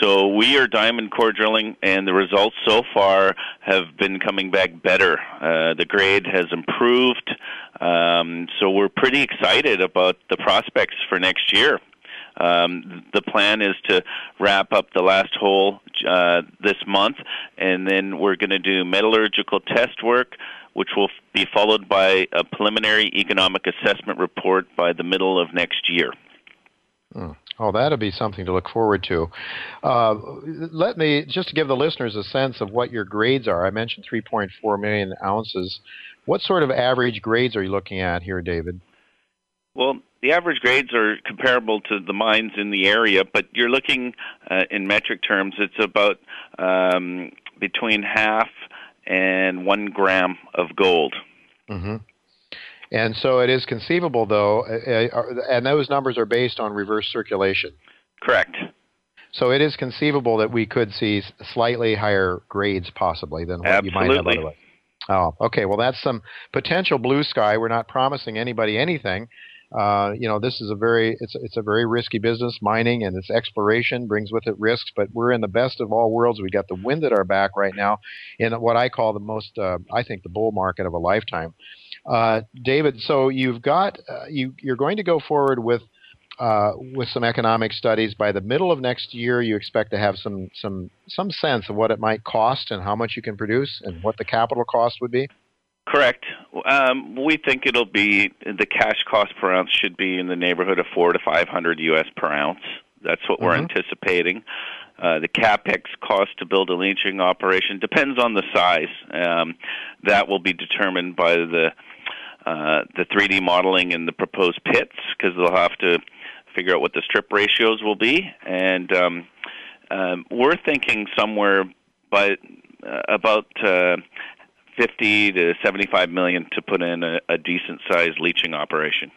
S12: So we are diamond core drilling, and the results so far have been coming back better. Uh, the grade has improved, um, so we're pretty excited about the prospects for next year. Um, the plan is to wrap up the last hole uh, this month, and then we're going to do metallurgical test work, which will be followed by a preliminary economic assessment report by the middle of next year.
S4: Hmm. Oh, that'll be something to look forward to. Uh, let me just to give the listeners a sense of what your grades are. I mentioned 3.4 million ounces. What sort of average grades are you looking at here, David?
S12: Well, the average grades are comparable to the mines in the area, but you're looking uh, in metric terms, it's about um, between half and one gram of gold.
S4: Mm-hmm. And so it is conceivable, though, uh, uh, and those numbers are based on reverse circulation.
S12: Correct.
S4: So it is conceivable that we could see slightly higher grades, possibly, than what
S12: Absolutely.
S4: you might have otherwise. Oh, okay. Well, that's some potential blue sky. We're not promising anybody anything, uh, you know, this is a very it's it's a very risky business. Mining and its exploration brings with it risks, but we're in the best of all worlds. We got the wind at our back right now in what I call the most, uh, I think, the bull market of a lifetime. Uh, David, so you've got uh, you you're going to go forward with. Uh, with some economic studies, by the middle of next year, you expect to have some some some sense of what it might cost and how much you can produce and what the capital cost would be.
S12: Correct. Um, we think it'll be the cash cost per ounce should be in the neighborhood of four to five hundred U.S. per ounce. That's what mm-hmm. we're anticipating. Uh, the capex cost to build a leaching operation depends on the size. Um, that will be determined by the uh, the 3D modeling in the proposed pits because they'll have to figure out what the strip ratios will be, and um, um, we're thinking somewhere by uh, about uh, 50 to 75 million to put in a, a decent sized leaching operation.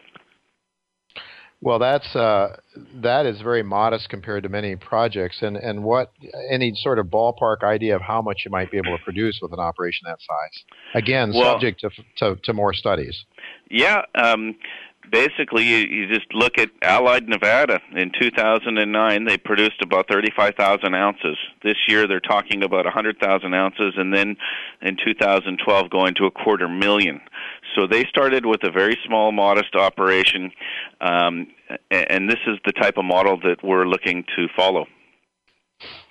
S4: Well, that's uh, that is very modest compared to many projects. And and what any sort of ballpark idea of how much you might be able to produce with an operation that size? Again, well, subject to, to, to more studies.
S12: Yeah, um, basically you, you just look at Allied Nevada in 2009 they produced about 35,000 ounces. This year they're talking about 100,000 ounces and then in 2012 going to a quarter million. So they started with a very small modest operation um, and this is the type of model that we're looking to follow.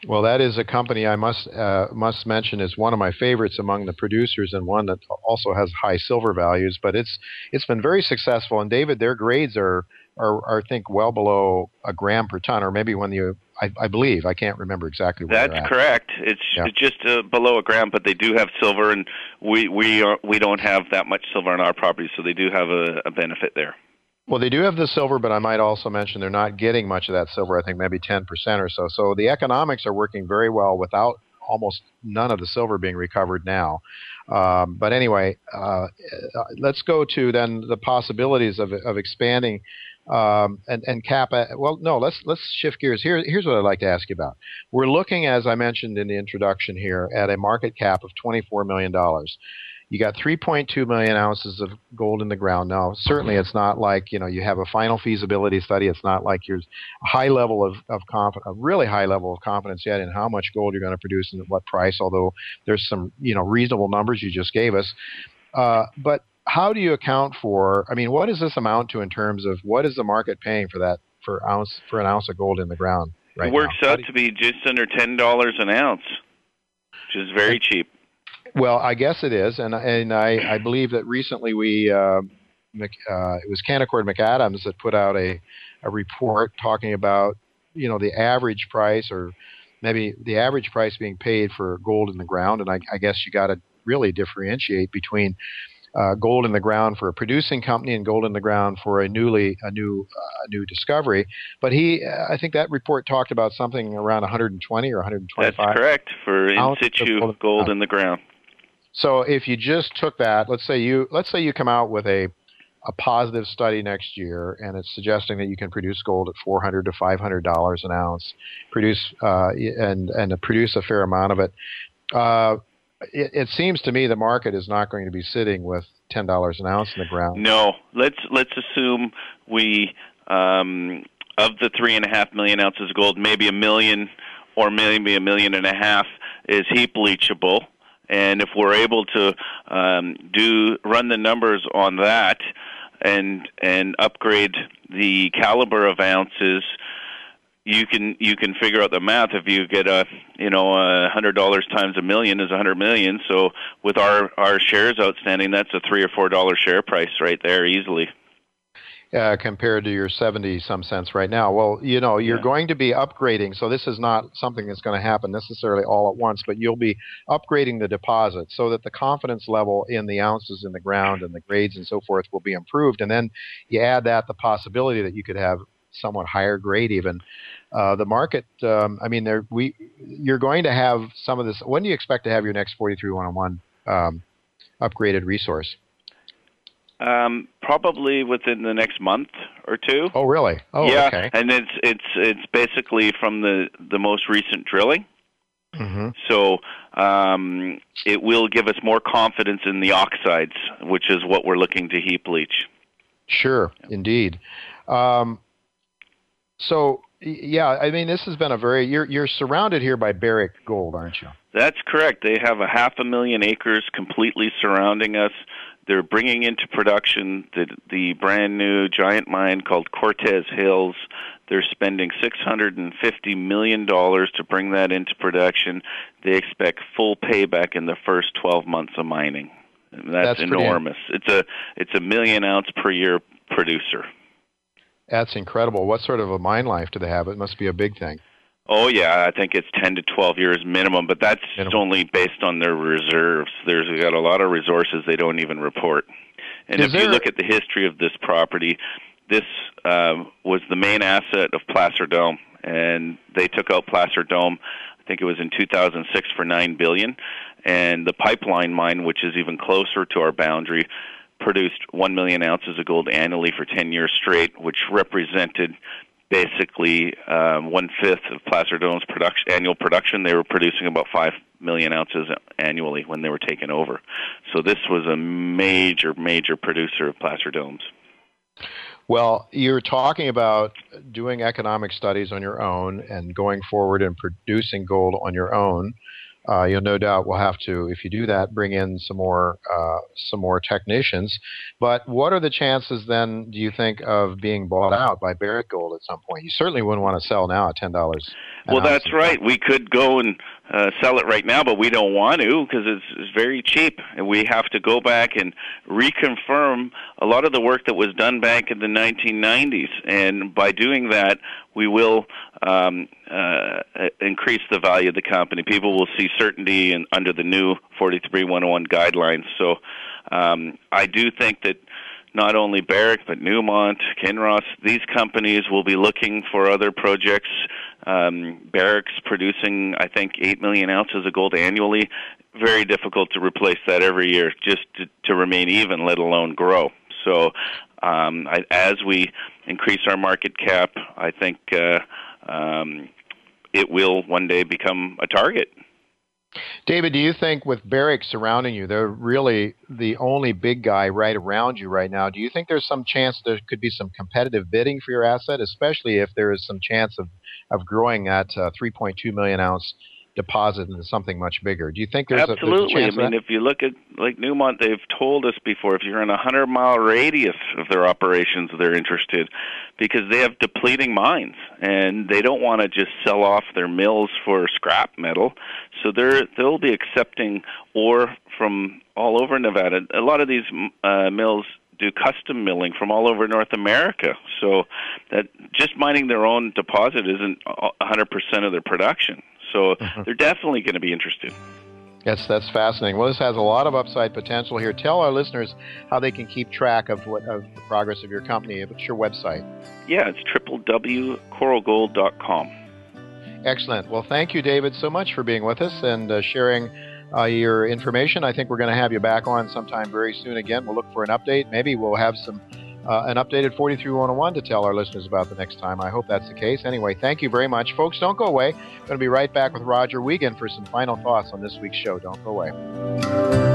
S4: Well, that is a company I must uh, must mention is one of my favorites among the producers, and one that also has high silver values. But it's it's been very successful. And David, their grades are are, are I think well below a gram per ton, or maybe when you I, I believe I can't remember exactly.
S12: That's correct. It's, yeah. just uh, below a gram, but they do have silver, and we we are we don't have that much silver on our property, so they do have a, a benefit there.
S4: Well, they do have the silver, but I might also mention they're not getting much of that silver. I think maybe 10% or so. So the economics are working very well without almost none of the silver being recovered now. Um, but anyway, uh, let's go to then the possibilities of, of expanding um, and, and cap. Well, no, let's let's shift gears. Here, here's what I'd like to ask you about. We're looking, as I mentioned in the introduction here, at a market cap of $24 million. You got 3.2 million ounces of gold in the ground. Now, certainly it's not like, you know, you have a final feasibility study. It's not like you're a high level of, of confidence, a really high level of confidence yet in how much gold you're going to produce and at what price, although there's some, you know, reasonable numbers you just gave us. Uh, but how do you account for, I mean, what does this amount to in terms of what is the market paying for that, for ounce, for an ounce of gold in the ground? Right
S12: it works
S4: now?
S12: out to be just under $10 an ounce, which is very cheap
S4: well, I guess it is, and and I, I believe that recently we uh, Mc, uh, it was Canaccord McAdams that put out a a report talking about you know the average price or maybe the average price being paid for gold in the ground, and I, I guess you got to really differentiate between uh, gold in the ground for a producing company and gold in the ground for a newly a new uh, new discovery. But he, uh, I think that report talked about something around 120 or 125.
S12: That's correct for in situ gold, gold in the ground.
S4: So if you just took that, let's say you let's say you come out with a a positive study next year, and it's suggesting that you can produce gold at 400 to 500 dollars an ounce, produce uh, and and produce a fair amount of it. Uh, it, it seems to me the market is not going to be sitting with ten dollars an ounce in the ground.
S12: No, let's let's assume we um, of the three and a half million ounces of gold, maybe a million or maybe a million and a half is heap leachable. And if we're able to um, do run the numbers on that, and and upgrade the caliber of ounces you can you can figure out the math. If you get a you know a hundred dollars times a million is a hundred million. So with our our shares outstanding that's a three or four dollar share price right there easily
S4: uh, compared to your 70 some cents right now. Well, you know, you're yeah. going to be upgrading, so this is not something that's going to happen necessarily all at once, but you'll be upgrading the deposit so that the confidence level in the ounces in the ground and the grades and so forth will be improved. And then you add that the possibility that you could have somewhat higher grade even. Uh, the market, um, I mean, there we you're going to have some of this. When do you expect to have your next 43101 um, upgraded resource?
S12: Um, probably within the next month or two.
S4: Oh, really? Oh,
S12: yeah.
S4: Okay.
S12: And it's it's it's basically from the the most recent drilling.
S4: Mm-hmm.
S12: So um, it will give us more confidence in the oxides, which is what we're looking to heap leach.
S4: Sure, indeed. Um, so yeah, I mean, this has been a very you're you're surrounded here by Barrick Gold, aren't you?
S12: That's correct. They have a half a million acres completely surrounding us. They're bringing into production the the brand new giant mine called Cortez Hills. They're spending six hundred and fifty million dollars to bring that into production. They expect full payback in the first twelve months of mining. That's,
S4: That's
S12: enormous. It's a it's a million ounce per year producer.
S4: That's incredible. What sort of a mine life do they have? It must be a big thing.
S12: Oh yeah, I think it's ten to twelve years minimum, but that's minimum. only based on their reserves. There's got a lot of resources they don't even report. And
S4: Is
S12: if
S4: there...
S12: you look at the history of this property, this uh, was the main asset of Placer Dome, and they took out Placer Dome. I think it was in 2006 for nine billion, and the pipeline mine, which is even closer to our boundary, produced 1 million ounces of gold annually for 10 years straight, which represented basically um, one fifth of Placer Dome's production, annual production. They were producing about 5 million ounces annually when they were taken over. So this was a major, major producer of Placer Domes.
S4: Well, you're talking about doing economic studies on your own and going forward and producing gold on your own uh, you'll no doubt will have to, if you do that, bring in some more uh, some more technicians. But what are the chances then? Do you think of being bought out by Barrick Gold at some point? You certainly wouldn't want to sell now at ten dollars.
S12: Well, that's right. We could go and uh, sell it right now, but we don't want to because it's, it's very cheap, and we have to go back and reconfirm a lot of the work that was done back in the 1990s. And by doing that, we will um, uh, increase the value of the company. People will see certainty in, under the new 43101 guidelines. So um, I do think that not only Barrick but Newmont, Kinross, these companies will be looking for other projects. Um, Barrick's producing, I think, eight million ounces of gold annually. Very difficult to replace that every year, just to, to remain even, let alone grow. So, um, I, as we increase our market cap, I think uh, um, it will one day become a target.
S4: David, do you think with Barrick surrounding you, they're really the only big guy right around you right now? Do you think there's some chance there could be some competitive bidding for your asset, especially if there is some chance of, of growing that uh, 3.2 million ounce deposit into something much bigger. Do you think there's
S12: absolutely?
S4: A, there's a
S12: I mean, if you look at like Newmont, they've told us before if you're in a hundred mile radius of their operations, they're interested because they have depleting mines and they don't want to just sell off their mills for scrap metal. So they're they'll be accepting ore from all over Nevada. A lot of these uh, mills do custom milling from all over North America. So that just mining their own deposit isn't 100% of their production. So mm-hmm. they're definitely going to be interested.
S4: Yes, that's fascinating. Well, this has a lot of upside potential here. Tell our listeners how they can keep track of what of the progress of your company. What's your website?
S12: Yeah, it's www.coralgold.com.
S4: Excellent. Well, thank you, David, so much for being with us and uh, sharing uh, your information. I think we're going to have you back on sometime very soon again. We'll look for an update. Maybe we'll have some uh, an updated 43101 to tell our listeners about the next time. I hope that's the case. Anyway, thank you very much. Folks, don't go away. I'm going to be right back with Roger Wiegand for some final thoughts on this week's show. Don't go away.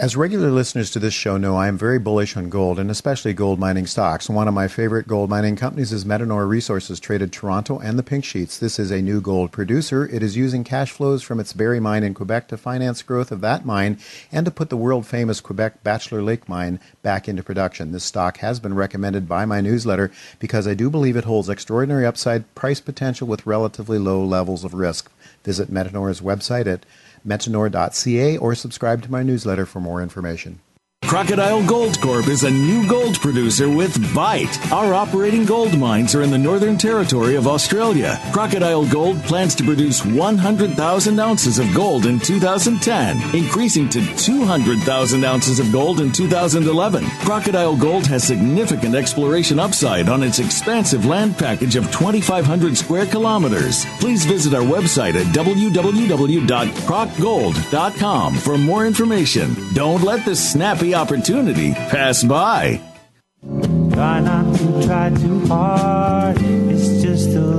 S7: As regular listeners to this show know, I am very bullish on gold and especially gold mining stocks. One of my favorite gold mining companies is Metanor Resources, traded Toronto and the Pink Sheets. This is a new gold producer. It is using cash flows from its Barry mine in Quebec to finance growth of that mine and to put the world famous Quebec Bachelor Lake mine back into production. This stock has been recommended by my newsletter because I do believe it holds extraordinary upside price potential with relatively low levels of risk. Visit Metanor's website at metanor.ca or subscribe to my newsletter for more information.
S5: Crocodile Gold Corp is a new gold producer with Bite. Our operating gold mines are in the Northern Territory of Australia. Crocodile Gold plans to produce 100,000 ounces of gold in 2010, increasing to 200,000 ounces of gold in 2011. Crocodile Gold has significant exploration upside on its expansive land package of 2,500 square kilometers. Please visit our website at www.crocgold.com for more information. Don't let the snappy opportunity pass by.
S2: Try not to try too hard. It's just a.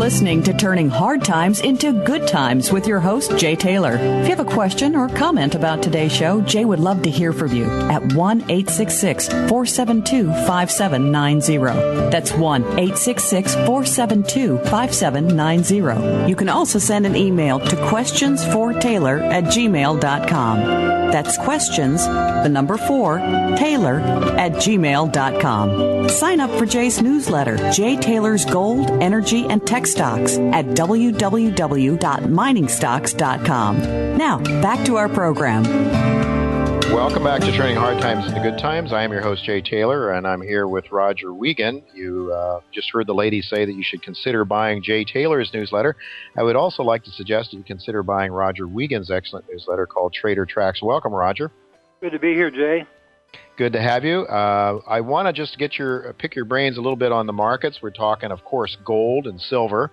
S3: Listening to Turning Hard Times into Good Times with your host, Jay Taylor. If you have a question or comment about today's show, Jay would love to hear from you at 1 866 472 5790. That's 1 866 472 5790. You can also send an email to questionsfortaylor at gmail.com. That's questions, the number four, Taylor at gmail.com. Sign up for Jay's newsletter, Jay Taylor's Gold, Energy, and Tech Stocks at www.miningstocks.com. Now, back to our program.
S4: Welcome back to Turning Hard Times into Good Times. I am your host, Jay Taylor, and I'm here with Roger Wiegand. You uh, just heard the lady say that you should consider buying Jay Taylor's newsletter. I would also like to suggest that you consider buying Roger Wiegand's excellent newsletter called Trader Tracks. Welcome, Roger.
S13: Good to be here, Jay.
S4: Good to have you. Uh, I want to just get your pick your brains a little bit on the markets. We're talking, of course, gold and silver.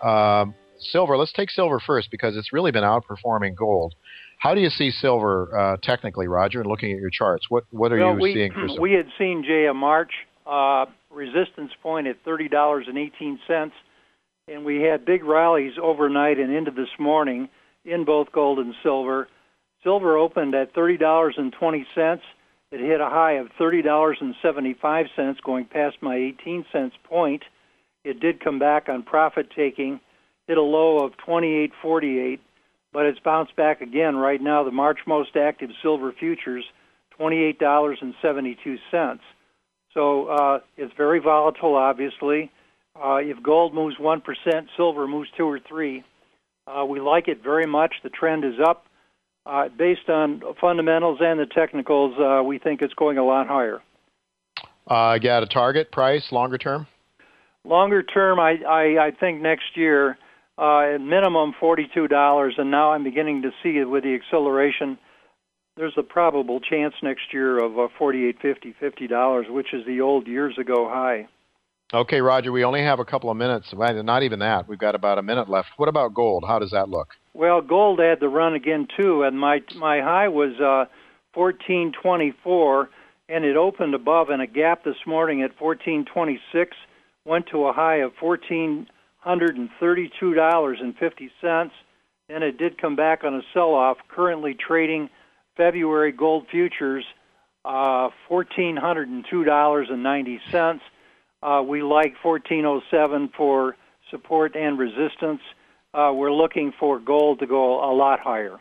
S4: Uh, silver. Let's take silver first because it's really been outperforming gold. How do you see silver uh, technically, Roger? And looking at your charts, what what are
S13: well,
S4: you
S13: we,
S4: seeing for <clears throat> silver?
S13: We had seen Jay a March uh, resistance point at thirty dollars and eighteen cents, and we had big rallies overnight and into this morning in both gold and silver. Silver opened at thirty dollars and twenty cents it hit a high of $30.75 going past my 18 cents point. It did come back on profit taking, hit a low of 28.48, but it's bounced back again right now. The March most active silver futures, $28.72. So uh, it's very volatile, obviously. Uh, if gold moves 1%, silver moves 2 or 3. Uh, we like it very much. The trend is up. Uh, based on fundamentals and the technicals, uh, we think it's going a lot higher.
S4: Uh, got a target price longer term?
S13: Longer term, I, I, I think next year, uh, at minimum $42, and now I'm beginning to see it with the acceleration. There's a probable chance next year of uh, 48 50 $50, which is the old years ago high.
S4: Okay, Roger, we only have a couple of minutes. Not even that. We've got about a minute left. What about gold? How does that look?
S13: Well, gold had the run again too, and my my high was uh, 1424, and it opened above in a gap this morning at 1426, went to a high of 14 $132.50. Then it did come back on a sell off, currently trading February gold futures uh, $1,402.90. Uh, we like 1407 for support and resistance. Uh, we're looking for gold to go a lot higher.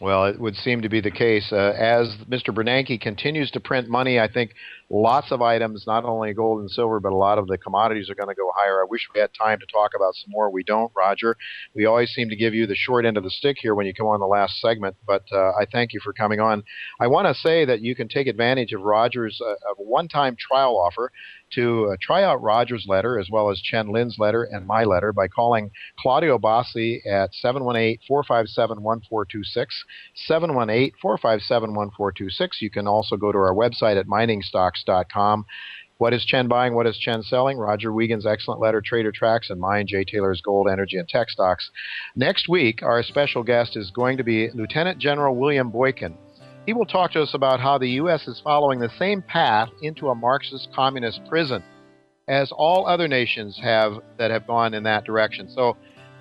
S4: Well, it would seem to be the case. Uh, as Mr. Bernanke continues to print money, I think lots of items, not only gold and silver, but a lot of the commodities are going to go higher. I wish we had time to talk about some more. We don't, Roger. We always seem to give you the short end of the stick here when you come on the last segment, but uh, I thank you for coming on. I want to say that you can take advantage of Roger's uh, one time trial offer to uh, try out Roger's letter as well as Chen Lin's letter and my letter by calling Claudio Bossi at 718-457-1426, 718-457-1426. You can also go to our website at miningstocks.com. What is Chen buying? What is Chen selling? Roger Wiegand's excellent letter, Trader Tracks, and mine, Jay Taylor's Gold, Energy, and Tech Stocks. Next week, our special guest is going to be Lieutenant General William Boykin. He will talk to us about how the U.S. is following the same path into a Marxist communist prison as all other nations have that have gone in that direction. So,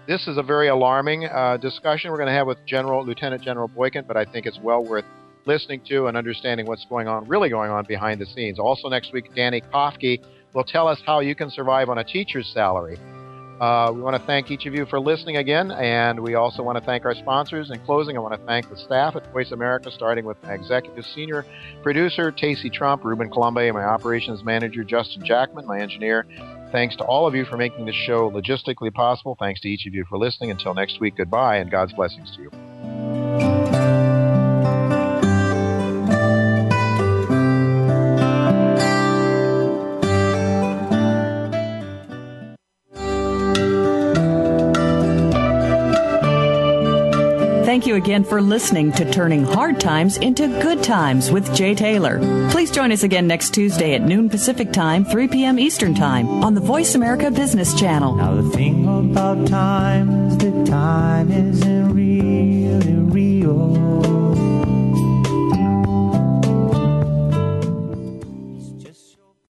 S4: this is a very alarming uh, discussion we're going to have with General Lieutenant General Boykin, but I think it's well worth listening to and understanding what's going on, really going on behind the scenes. Also, next week, Danny Kofke will tell us how you can survive on a teacher's salary. Uh, we want to thank each of you for listening again, and we also want to thank our sponsors. In closing, I want to thank the staff at Voice America, starting with my executive senior producer, Tacey Trump, Ruben Colombe, my operations manager, Justin Jackman, my engineer. Thanks to all of you for making this show logistically possible. Thanks to each of you for listening. Until next week, goodbye, and God's blessings to you.
S3: Thank you again for listening to Turning Hard Times into Good Times with Jay Taylor. Please join us again next Tuesday at noon Pacific Time, 3 p.m. Eastern Time on the Voice America Business Channel.
S2: Now the thing about time is that time isn't